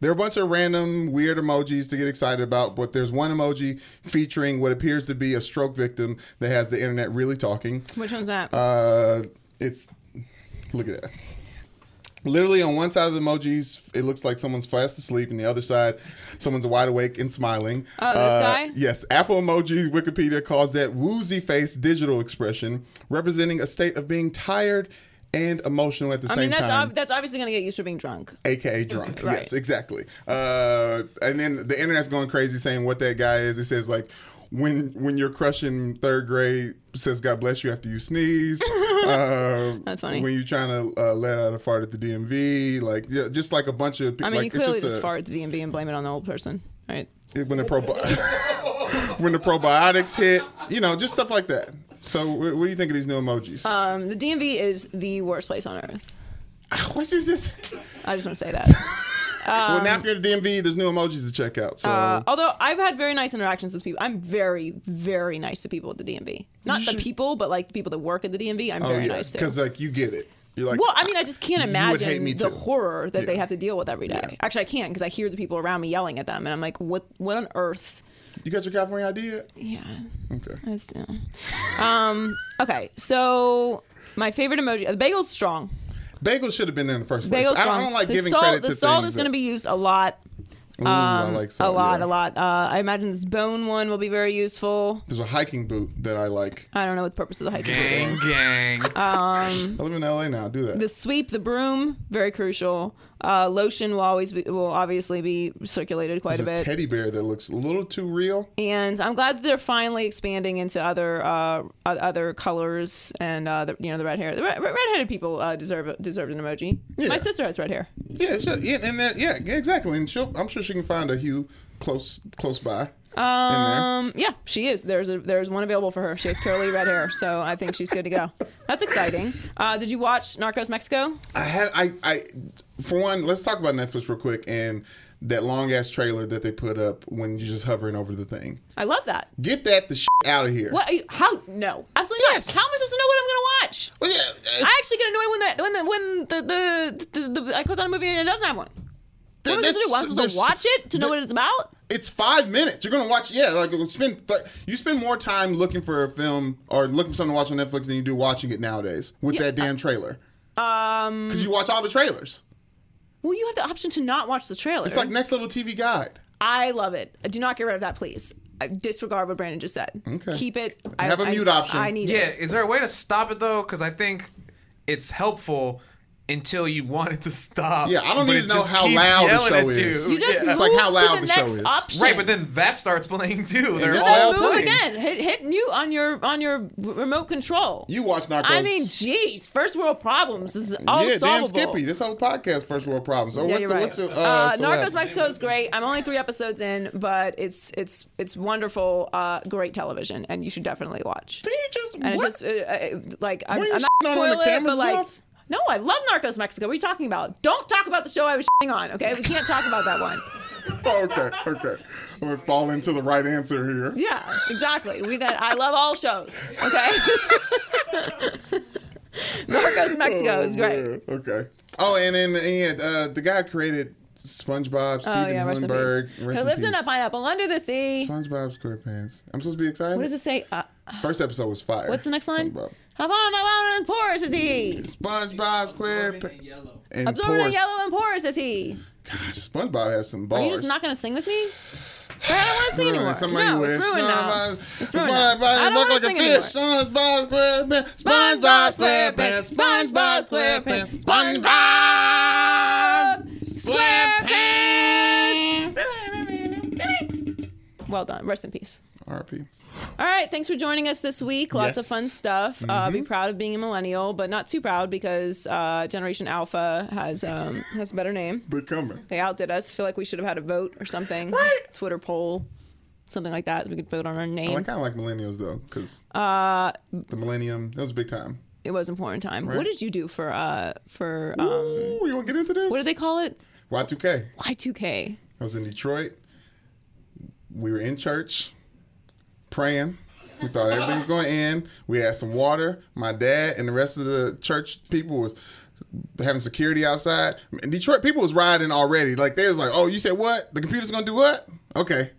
there are a bunch of random weird emojis to get excited about, but there's one emoji featuring what appears to be a stroke victim that has the internet really talking. Which one's that? Uh, it's look at that. Literally on one side of the emojis, it looks like someone's fast asleep, and the other side, someone's wide awake and smiling. Oh, this Uh, guy? Yes, Apple Emojipedia calls that woozy face digital expression, representing a state of being tired and emotional at the I same mean, that's time ob- that's obviously going to get used to being drunk. aka [laughs] drunk. Right. Yes, exactly. Uh, and then the internet's going crazy saying what that guy is. It says like when when your crush in third grade says "God bless you" after you sneeze. [laughs] Uh, That's funny. When you're trying to uh, let out a fart at the DMV, like yeah, just like a bunch of. I mean, like, you clearly it's just, a- fart at the DMV and blame it on the old person, right? it- when the probi- [laughs] when the probiotics hit, you know, just stuff like that. So, what, do you think of these new emojis? Um, the DMV is the worst place on earth. [laughs] what is this? I just want to say that. [laughs] well, now if you're in the DMV, there's new emojis to check out. So, Uh, although I've had very nice interactions with people, I'm very, very nice to people at the DMV. Not the people, but like the people that work at the DMV. I'm oh very yeah, nice to. because like you get it. You're like, well, I mean, I just can't you would hate imagine the too. horror that they have to deal with every day. Yeah. Actually, I can't because I hear the people around me yelling at them, and I'm like, what? What on earth? You got your California ID yet? Yeah, Okay. I just do. Um. Okay, so my favorite emoji, the bagel's strong. Bagel should have been there in the first place. Bagel's I, strong. I don't like the giving salt, credit The to salt things is going to be used a lot. Ooh, I like salt, a lot, yeah. a lot. Uh, I imagine this bone one will be very useful. There's a hiking boot that I like. I don't know what the purpose of the hiking boot is. Gang, is. gang. I live in LA now. Do that. The sweep, the broom, very crucial. Uh, lotion will always be, will obviously be circulated quite There's a a bit. teddy bear that looks a little too real. and I'm glad that they're finally expanding into other uh, other colors and uh, the, you know the red hair. The red, redheaded people uh, deserve deserve an emoji. Yeah. My sister has red hair. Yeah, sure. Yeah, and that, yeah, exactly. And she'll, I'm sure she can find a hue close close by. Um, yeah, she is. There's a there's one available for her. She has curly red hair, so I think she's good to go. That's exciting. Uh, did you watch Narcos Mexico? I had I I for one, let's talk about Netflix real quick and that long ass trailer that they put up when you're just hovering over the thing. I love that. Get that the shit out of here. What? Are you, how? No, absolutely Yes. not. How am I supposed to know what I'm going to watch? Well, yeah, uh, I actually get annoyed when the when the when the the, the, the I click on a movie and it doesn't have one. What am I supposed to do? I'm supposed to watch it to know what it's about? It's five minutes. You're gonna watch. Yeah, like spend. Th- you spend more time looking for a film or looking for something to watch on Netflix than you do watching it nowadays with Yeah, that damn trailer. Um, Because you watch all the trailers. well, you have the option to not watch the trailer. It's like next level TV guide. I love it. Do not get rid of that, please. I disregard what Brandon just said. Okay. Keep it. I Have a mute option. I need Yeah, it. is there a way to stop it though? Because I think it's helpful until you want it to stop. Yeah, I don't but need it to know how loud the show is. You, You just Yeah. move like how loud to the, the show is. option. Right, but then that starts playing too. They're just all loud move playing. again. Hit hit mute on your on your remote control. You watch Narcos. I mean, jeez, first world problems is all yeah, damn solvable. Skippy. This whole podcast, first world problems. So Yeah, what's you're the, right. what's the, uh, uh, so Narcos what- Mexico is great. I'm only three episodes in, but it's it's it's wonderful, uh, great television, and you should definitely watch. Do you just And it just uh, uh, like I'm, I'm not shitting on the spoiling it, camera but like. stuff? No, I love Narcos Mexico. What are you talking about? Don't talk about the show I was shitting on, okay? We can't talk about that one. [laughs] okay, okay. I'm gonna fall into the right answer here. Yeah, exactly. We did, I love all shows, okay? [laughs] Narcos Mexico is great. Man, Okay. Oh, and then and, uh, the guy created SpongeBob, Oh Stephen yeah, in Hillenburg. peace. rest Who lives in a pineapple under the sea? SpongeBob SquarePants. I'm supposed to be excited. What does it say? Uh, First episode was fire. what's the next line? SpongeBob, How about how and porous is he? SpongeBob SquarePants. And Absorbent porous. yellow and porous is he? Gosh, SpongeBob has some bars. Are you just not going to sing with me? I don't want to sing Ruin it. anymore. Somebody no, wish. it's ruined now. It's ruined now. I don't want to a sing anymore. SpongeBob SquarePants. SpongeBob SquarePants. SpongeBob SquarePants. SpongeBob SquarePants. Well done. Rest in peace. RP. All right, thanks for joining us this week. Lots of fun stuff. Uh, be proud of being a millennial, but not too proud because uh, Generation Alpha has um, has a better name. They're coming. They outdid us. Feel like we should have had a vote or something. What? Twitter poll, something like that. We could vote on our name. I kind of like millennials though, because Uh, the millennium that was a big time. it was important time. Right. What did you do for uh for um? Ooh, you want to get into this? What do they call it? Y2K. Y2K. I was in Detroit. We were in church praying. We thought everything was going to end. We had some water. My dad and the rest of the church people was having security outside. Detroit people was riding already. Like they was like, "Oh, you said what? The computer's going to do what?" Okay.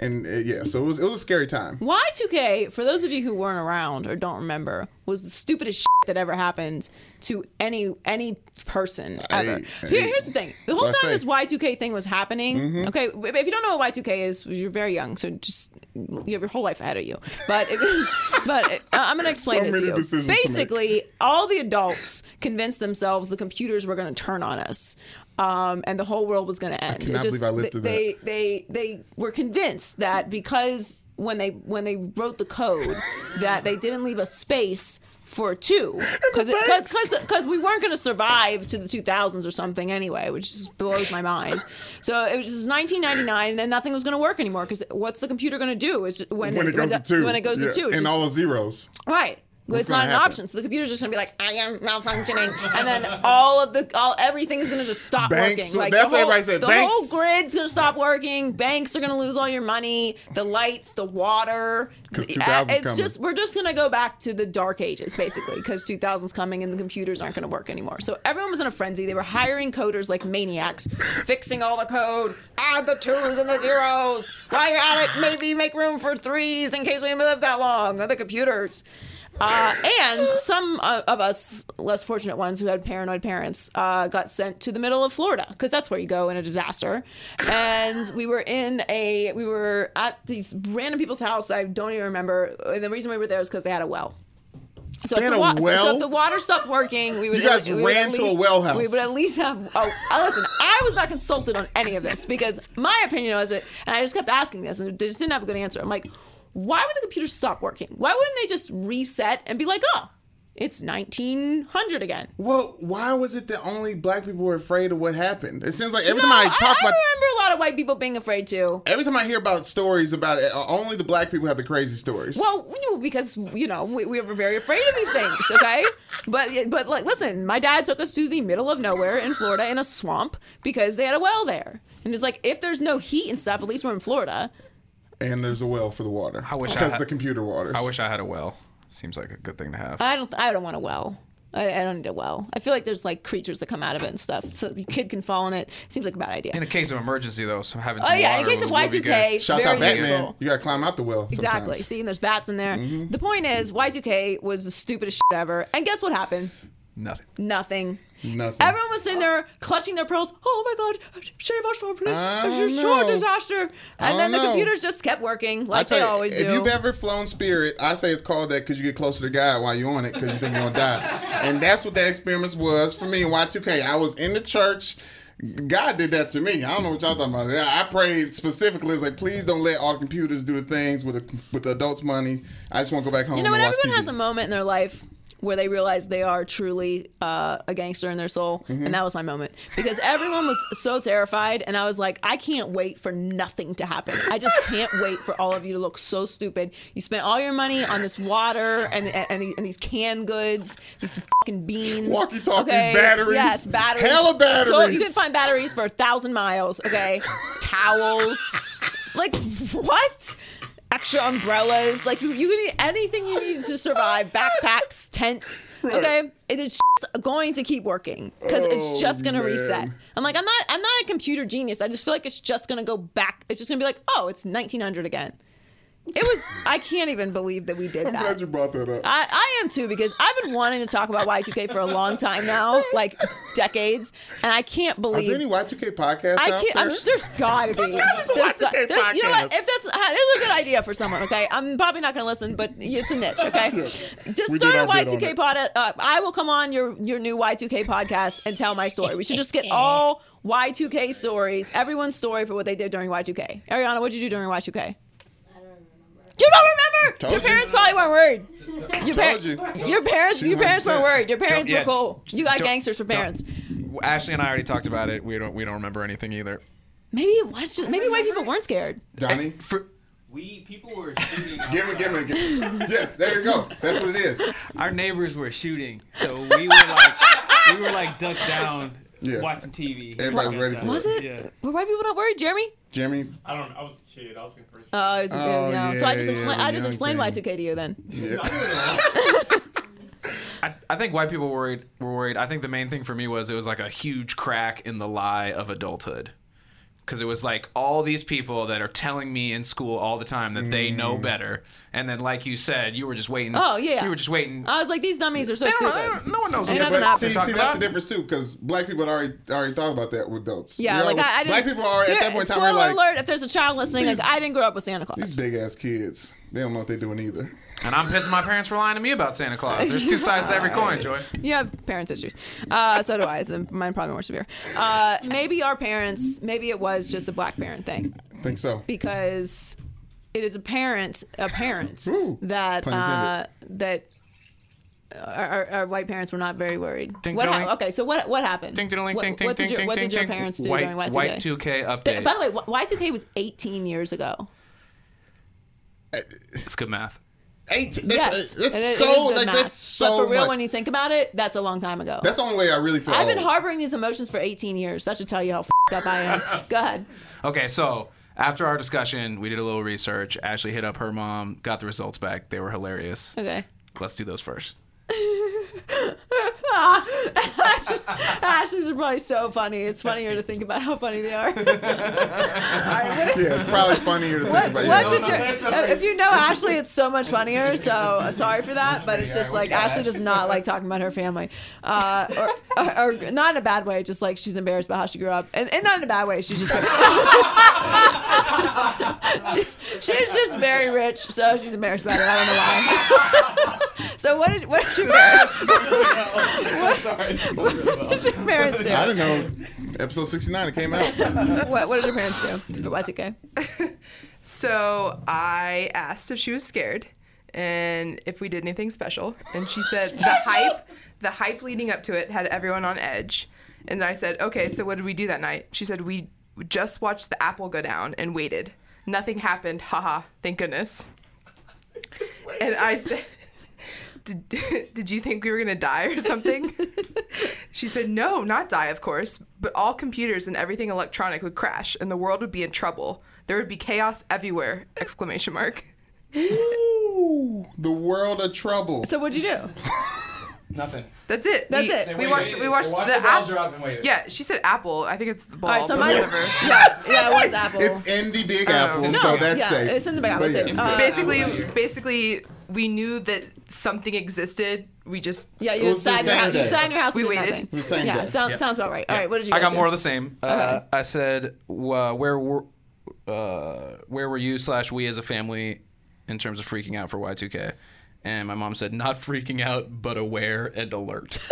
And uh, yeah, so it was it was a scary time. Y2K, for those of you who weren't around or don't remember, was the stupidest shit that ever happened to any any person ever. Here- here's the thing: the whole time this. Mm-hmm. Y2K thing was happening, okay. If you don't know what Y2K is, you're very young, so just you have your whole life ahead of you. But [laughs] but uh, I'm going to explain So it to you. decisions to. Basically, all the adults convinced themselves the computers were going to turn on us. Um, and the whole world was going to end. cannot believe I lived through they, they they they were convinced that because when they when they wrote the code that they didn't leave a space for two because because we weren't going to survive to the 2000s or something anyway, which just blows my mind. So it was just 1999, and then nothing was going to work anymore because what's the computer going to do? It's when, when it goes to two. when it goes Yeah, to two, it's and just- all the zeros. Right. What's it's not an happen? option. So the computer's just gonna be like, I am malfunctioning, and then all of the all everything is gonna just stop Banks- working. Like that's the what whole, everybody said, The banks- whole grid's gonna stop working. Banks are gonna lose all your money. The lights, the water. 'Cause Uh, 2000's It's coming. just we're just gonna go back to the dark ages basically because 2000's coming and the computers aren't gonna work anymore. So everyone was in a frenzy. They were hiring coders like maniacs, fixing all the code. Add the twos and the zeros. While you're at it, maybe make room for threes in case we live that long. The computers. Uh, and some uh, of us less fortunate ones who had paranoid parents uh, got sent to the middle of Florida because that's where you go in a disaster. And we were in a we were at these random people's house. I don't even remember. And the reason we were there is because they had a well. So if, wa- so- so if the water stopped working, we would. You guys would ran at to a well house. We would at least have. Oh, uh, listen, I was not consulted on any of this because my opinion was it, and I just kept asking this, and they just didn't have a good answer. I'm like, why would the computers stop working? Why wouldn't they just reset and be like, oh, it's 1900 again? Well, why was it that only black people were afraid of what happened? It seems like every No, time I I, talk I about I remember a lot of white people being afraid too. every time I hear about stories about it, uh, only the black people have the crazy stories. Well, because you know we, we were very afraid of these things, okay? but but like, listen, my dad took us to the middle of nowhere in Florida in a swamp because they had a well there, and it's like if there's no heat and stuff, at least we're in Florida. And there's a well for the water. I wish I because had- the computer waters. I wish I had a well. Seems like a good thing to have. I don't I don't want a well. I, I don't need a well. I feel like there's like creatures that come out of it and stuff, so the kid can fall in it. Seems like a bad idea. In a case of emergency, though, so having Oh some yeah, in water case of would- would be Y2K, good. Shouts out Batman. useful. You gotta climb out the well. Exactly. sometimes. See, and there's bats in there. Mm-hmm. The point is, Y2K was the stupidest shit ever. And guess what happened? Nothing. Nothing. Nothing. Everyone was sitting there clutching their pearls. Oh my God, save us from please. I This is don't sure disaster. And then the know. computers just kept working like they you, always if do. If you've ever flown Spirit, I say it's called that because you get closer to God while you're on it because you think you're gonna die, and that's what that experience was for me in Y2K. I was in the church. God did that to me. I don't know what y'all talking about. I prayed specifically. It's like, please don't let all the computers do the things with the with the adults' money. I just want to go back home. you know what? Everyone TV. has a moment in their life where they realize they are truly uh, a gangster in their soul, Mm-hmm. and that was my moment because everyone was so terrified, and I was like, I can't wait for nothing to happen. I just [laughs] can't wait for all of you to look so stupid. You spent all your money on this water and and, these- and these canned goods, these fucking beans, Walkie-talkies, batteries, yes, batteries, hella So batteries. you can find batteries for a thousand miles. Okay, [laughs] towels, like what? Extra umbrellas, like you, you can need anything you need to survive. Backpacks, tents. Okay, it is just going to keep working because it's Oh, just gonna man. reset. I'm like, I'm not, I'm not a computer genius. I just feel like it's just gonna go back. It's just gonna be like, oh, it's 1900 again. It was. I can't even believe that we did that. I'm that. glad you brought that up. I, I am too because I've been wanting to talk about Y2K for a long time now, like decades, and I can't Are believe. there any Y2K podcasts I out can't. there? I'm sure there's gotta be. There's gotta be some There's Y2K got- there's- You know what? podcasts. If that's it's a good idea for someone, okay. I'm probably not gonna listen, but it's a niche, okay. [laughs] Just We start did a our bit on Y2K it. pod. Uh, I will come on your your new Y2K podcast and tell my story. We should just get all Y2K stories, everyone's story for what they did during Y2K. Ariana, what did you do during Y2K? You don't remember? Told your you. parents probably weren't worried. Your, par- Told you. your parents, your parents weren't worried. Your parents Don't- were cool. You got gangsters for parents. Ashley and I already talked about it. We don't. We don't remember anything either. Maybe it was just, maybe white people weren't scared. Johnny, eh, For, We people were shooting. [laughs] give me, give me, give me. [laughs] Yes, there you go. That's what it is. Our neighbors were shooting, so we were like, we were like ducked down Yeah. watching TV. Everybody's ready for Was it? Yeah. Were white people not worried, Jeremy? Jeremy? I don't. know. I was a kid. I was in first. Oh, it's Oh, yeah. So I just yeah, explained. yeah, I the just explained thing. Y2K to you then. yeah. [laughs] [laughs] I, I think white people worried were worried. I think the main thing for me was it was like a huge crack in the lie of adulthood. Because it was like all these people that are telling me in school all the time that they know mm. better, and then like you said, you were just waiting. Oh, yeah. you were just waiting. I was like, these dummies are so They don't- stupid. no one knows. Ain't what nothing they're happened. See, see, talking that's the about. difference too, because black people had already already thought about that with adults. Yeah, We like all- I, I didn't. black people are at that point in time. Spoiler We're like alert! If there's a child listening, like These- I didn't grow up with Santa Claus. these big ass kids. They don't know what they're doing either. [laughs] And I'm pissing my parents for lying to me about Santa Claus. There's two sides to every coin, Joy. [laughs] You have parents' issues. Uh, so do I. It's mine probably more severe. Uh, maybe our parents. Maybe it was just a black parent thing I think so. because it is apparent apparent Ooh, that uh, that our, our, our white parents were not very worried. Ding, what ding, hap- okay, so what what happened? Ding, ding, ding, what, ding, ding, what did your, ding, what did your ding. parents do White, during Y2K? White 2K update. By the way, Y two K was 18 years ago. It's good math. Eight. That's, yes, that's it is- it so is good like math. that's so But for real, much. when you think about it, that's a long time ago. that's the only way I really feel. I've been harboring these emotions for 18 years. That should tell you how fed up I am. [laughs] Go ahead. Okay, so after our discussion, we did a little research. Ashley hit up her mom, got the results back. They were hilarious. Okay. Let's do those first. [laughs] [laughs] Ashley's are probably so funny. It's funnier to think about how funny they are. [laughs] Yeah, it's probably funnier to think What, about. what yeah. did your, if you know Ashley, it's so much funnier. So uh, sorry for that, but it's just like Ashley does not like talking about her family, uh, or, or, or not in a bad way. Just like she's embarrassed about how she grew up, and, and not in a bad way. She's just [laughs] she, she's just very rich, so she's embarrassed about it. I don't know why. so what did what did your parents? what, [laughs] [laughs] what did your parents do? I don't know. Episode sixty nine. It came out. [laughs] What, what did your parents do for Y2K? So I asked if she was scared and if we did anything special, and she said the hype, the hype leading up to it had everyone on edge. And I said, okay, so what did we do that night? She said we just watched the apple go down and waited. Nothing happened. Haha. Thank goodness. And I said. Did, [laughs] did you think we were gonna die or something? [laughs] she said, No, not die, of course, but all computers and everything electronic would crash and the world would be in trouble. There would be chaos everywhere! Exclamation mark. Ooh, the world of trouble. So what'd you do? [laughs] Nothing. That's it. That's we, it. We watched. We They watched, watched the, the ball app- drop and waited. Yeah, she said apple. I think it's the ball. All right, so my whatever. yeah, yeah, it was Apple. It's in the Big Oh. Apple, No, so that's yeah, safe. it's in the Big Apple, But yes. uh, basically, basically, we knew that something existed. We just yeah, you was just the your house. You day. sat in your house. We and waited. It was the same yeah, day. sounds sounds about right. All right, what did you? I got do? more of the same. Uh, Okay. I said, uh, where were uh, where were you slash we as a family in terms of freaking out for Y2K? And my mom said, not freaking out, but aware and alert. [laughs]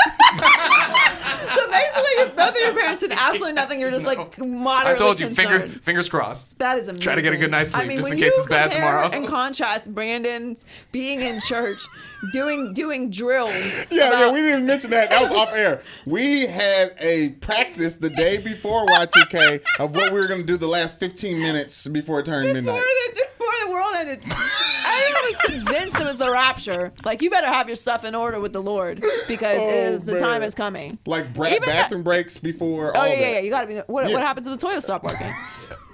So basically, your, both of your parents did absolutely nothing. You're just like moderately I told you, concerned. finger, fingers crossed. That is amazing. Try to get a good night's sleep I mean, just in case it's bad compare tomorrow. And contrast Brandon's being in church, doing doing drills. [laughs] Yeah, about- yeah, we didn't mention that. That was off air. We had a practice the day before Y2K of what we were going to do the last 15 minutes before it turned before midnight. the, before the world ended. [laughs] I was convinced it was the rapture. Like you better have your stuff in order with the Lord because it is the Oh, time is coming. Like bra- Even that- bathroom breaks before Oh all yeah, that. yeah, yeah. You gotta be. What, Yeah. what happens if the toilet stop working? [laughs]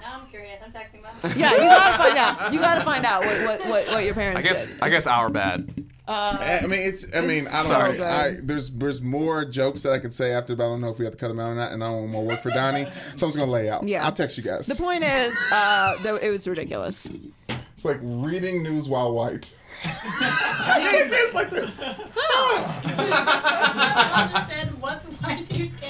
Now I'm curious. I'm texting them. Yeah, you gotta find out. You gotta find out what what, what, what your I parents guess did. I guess our bad. I mean, it's. I mean, I don't Sorry. know. I, there's there's more jokes that I could say after, but I don't know if we have to cut them out or not. And I don't want more work for Donnie, so I'm just gonna lay out. Yeah. I'll text you guys. The point is, uh, it was ridiculous. It's like reading news while white. Seriously. [laughs] It's like this. I just said, what's Y2K?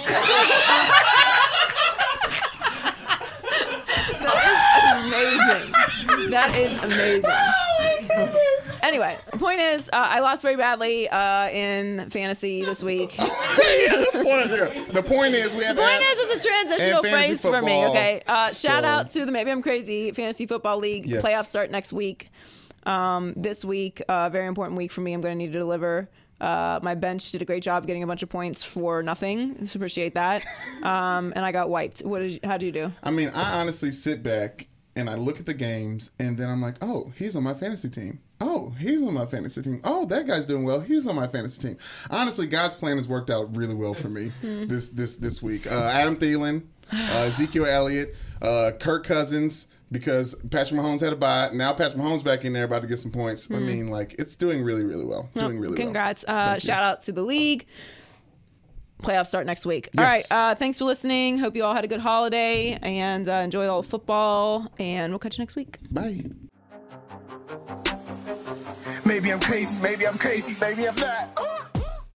amazing. That is amazing. [laughs] [laughs] Anyway, the point is, uh, I lost very badly uh, in fantasy this week. The, [laughs] point, yeah. the point is we have. Point is, it's a transitional phrase for me. Okay. Uh, shout so- out to the Maybe I'm Crazy Fantasy Football League. Yes. Playoffs start next week. Um, this week, uh, very important week for me. I'm going to need to deliver. Uh, my bench did a great job getting a bunch of points for nothing. Appreciate that. Um, and I got wiped. What did you, how do you do? I mean, I honestly sit back and I look at the games, and then I'm like, oh, he's on my fantasy team. Oh, he's on my fantasy team. Oh, that guy's doing well. He's on my fantasy team. Honestly, God's plan has worked out really well for me [laughs] this this this week. Uh, Adam Thielen, uh, [sighs] Ezekiel Elliott, uh, Kirk Cousins. Because Patrick Mahomes had a bye. Now Patrick Mahomes back in there about to get some points. I mean, like it's doing really, really well. Doing really Congrats. well. Uh, Thank you. shout out to the league. Playoffs start next week. All right. Uh, thanks for listening. Hope you all had a good holiday and uh, enjoy all the football. And we'll catch you next week. Bye. Maybe I'm crazy, maybe I'm crazy, maybe I'm not.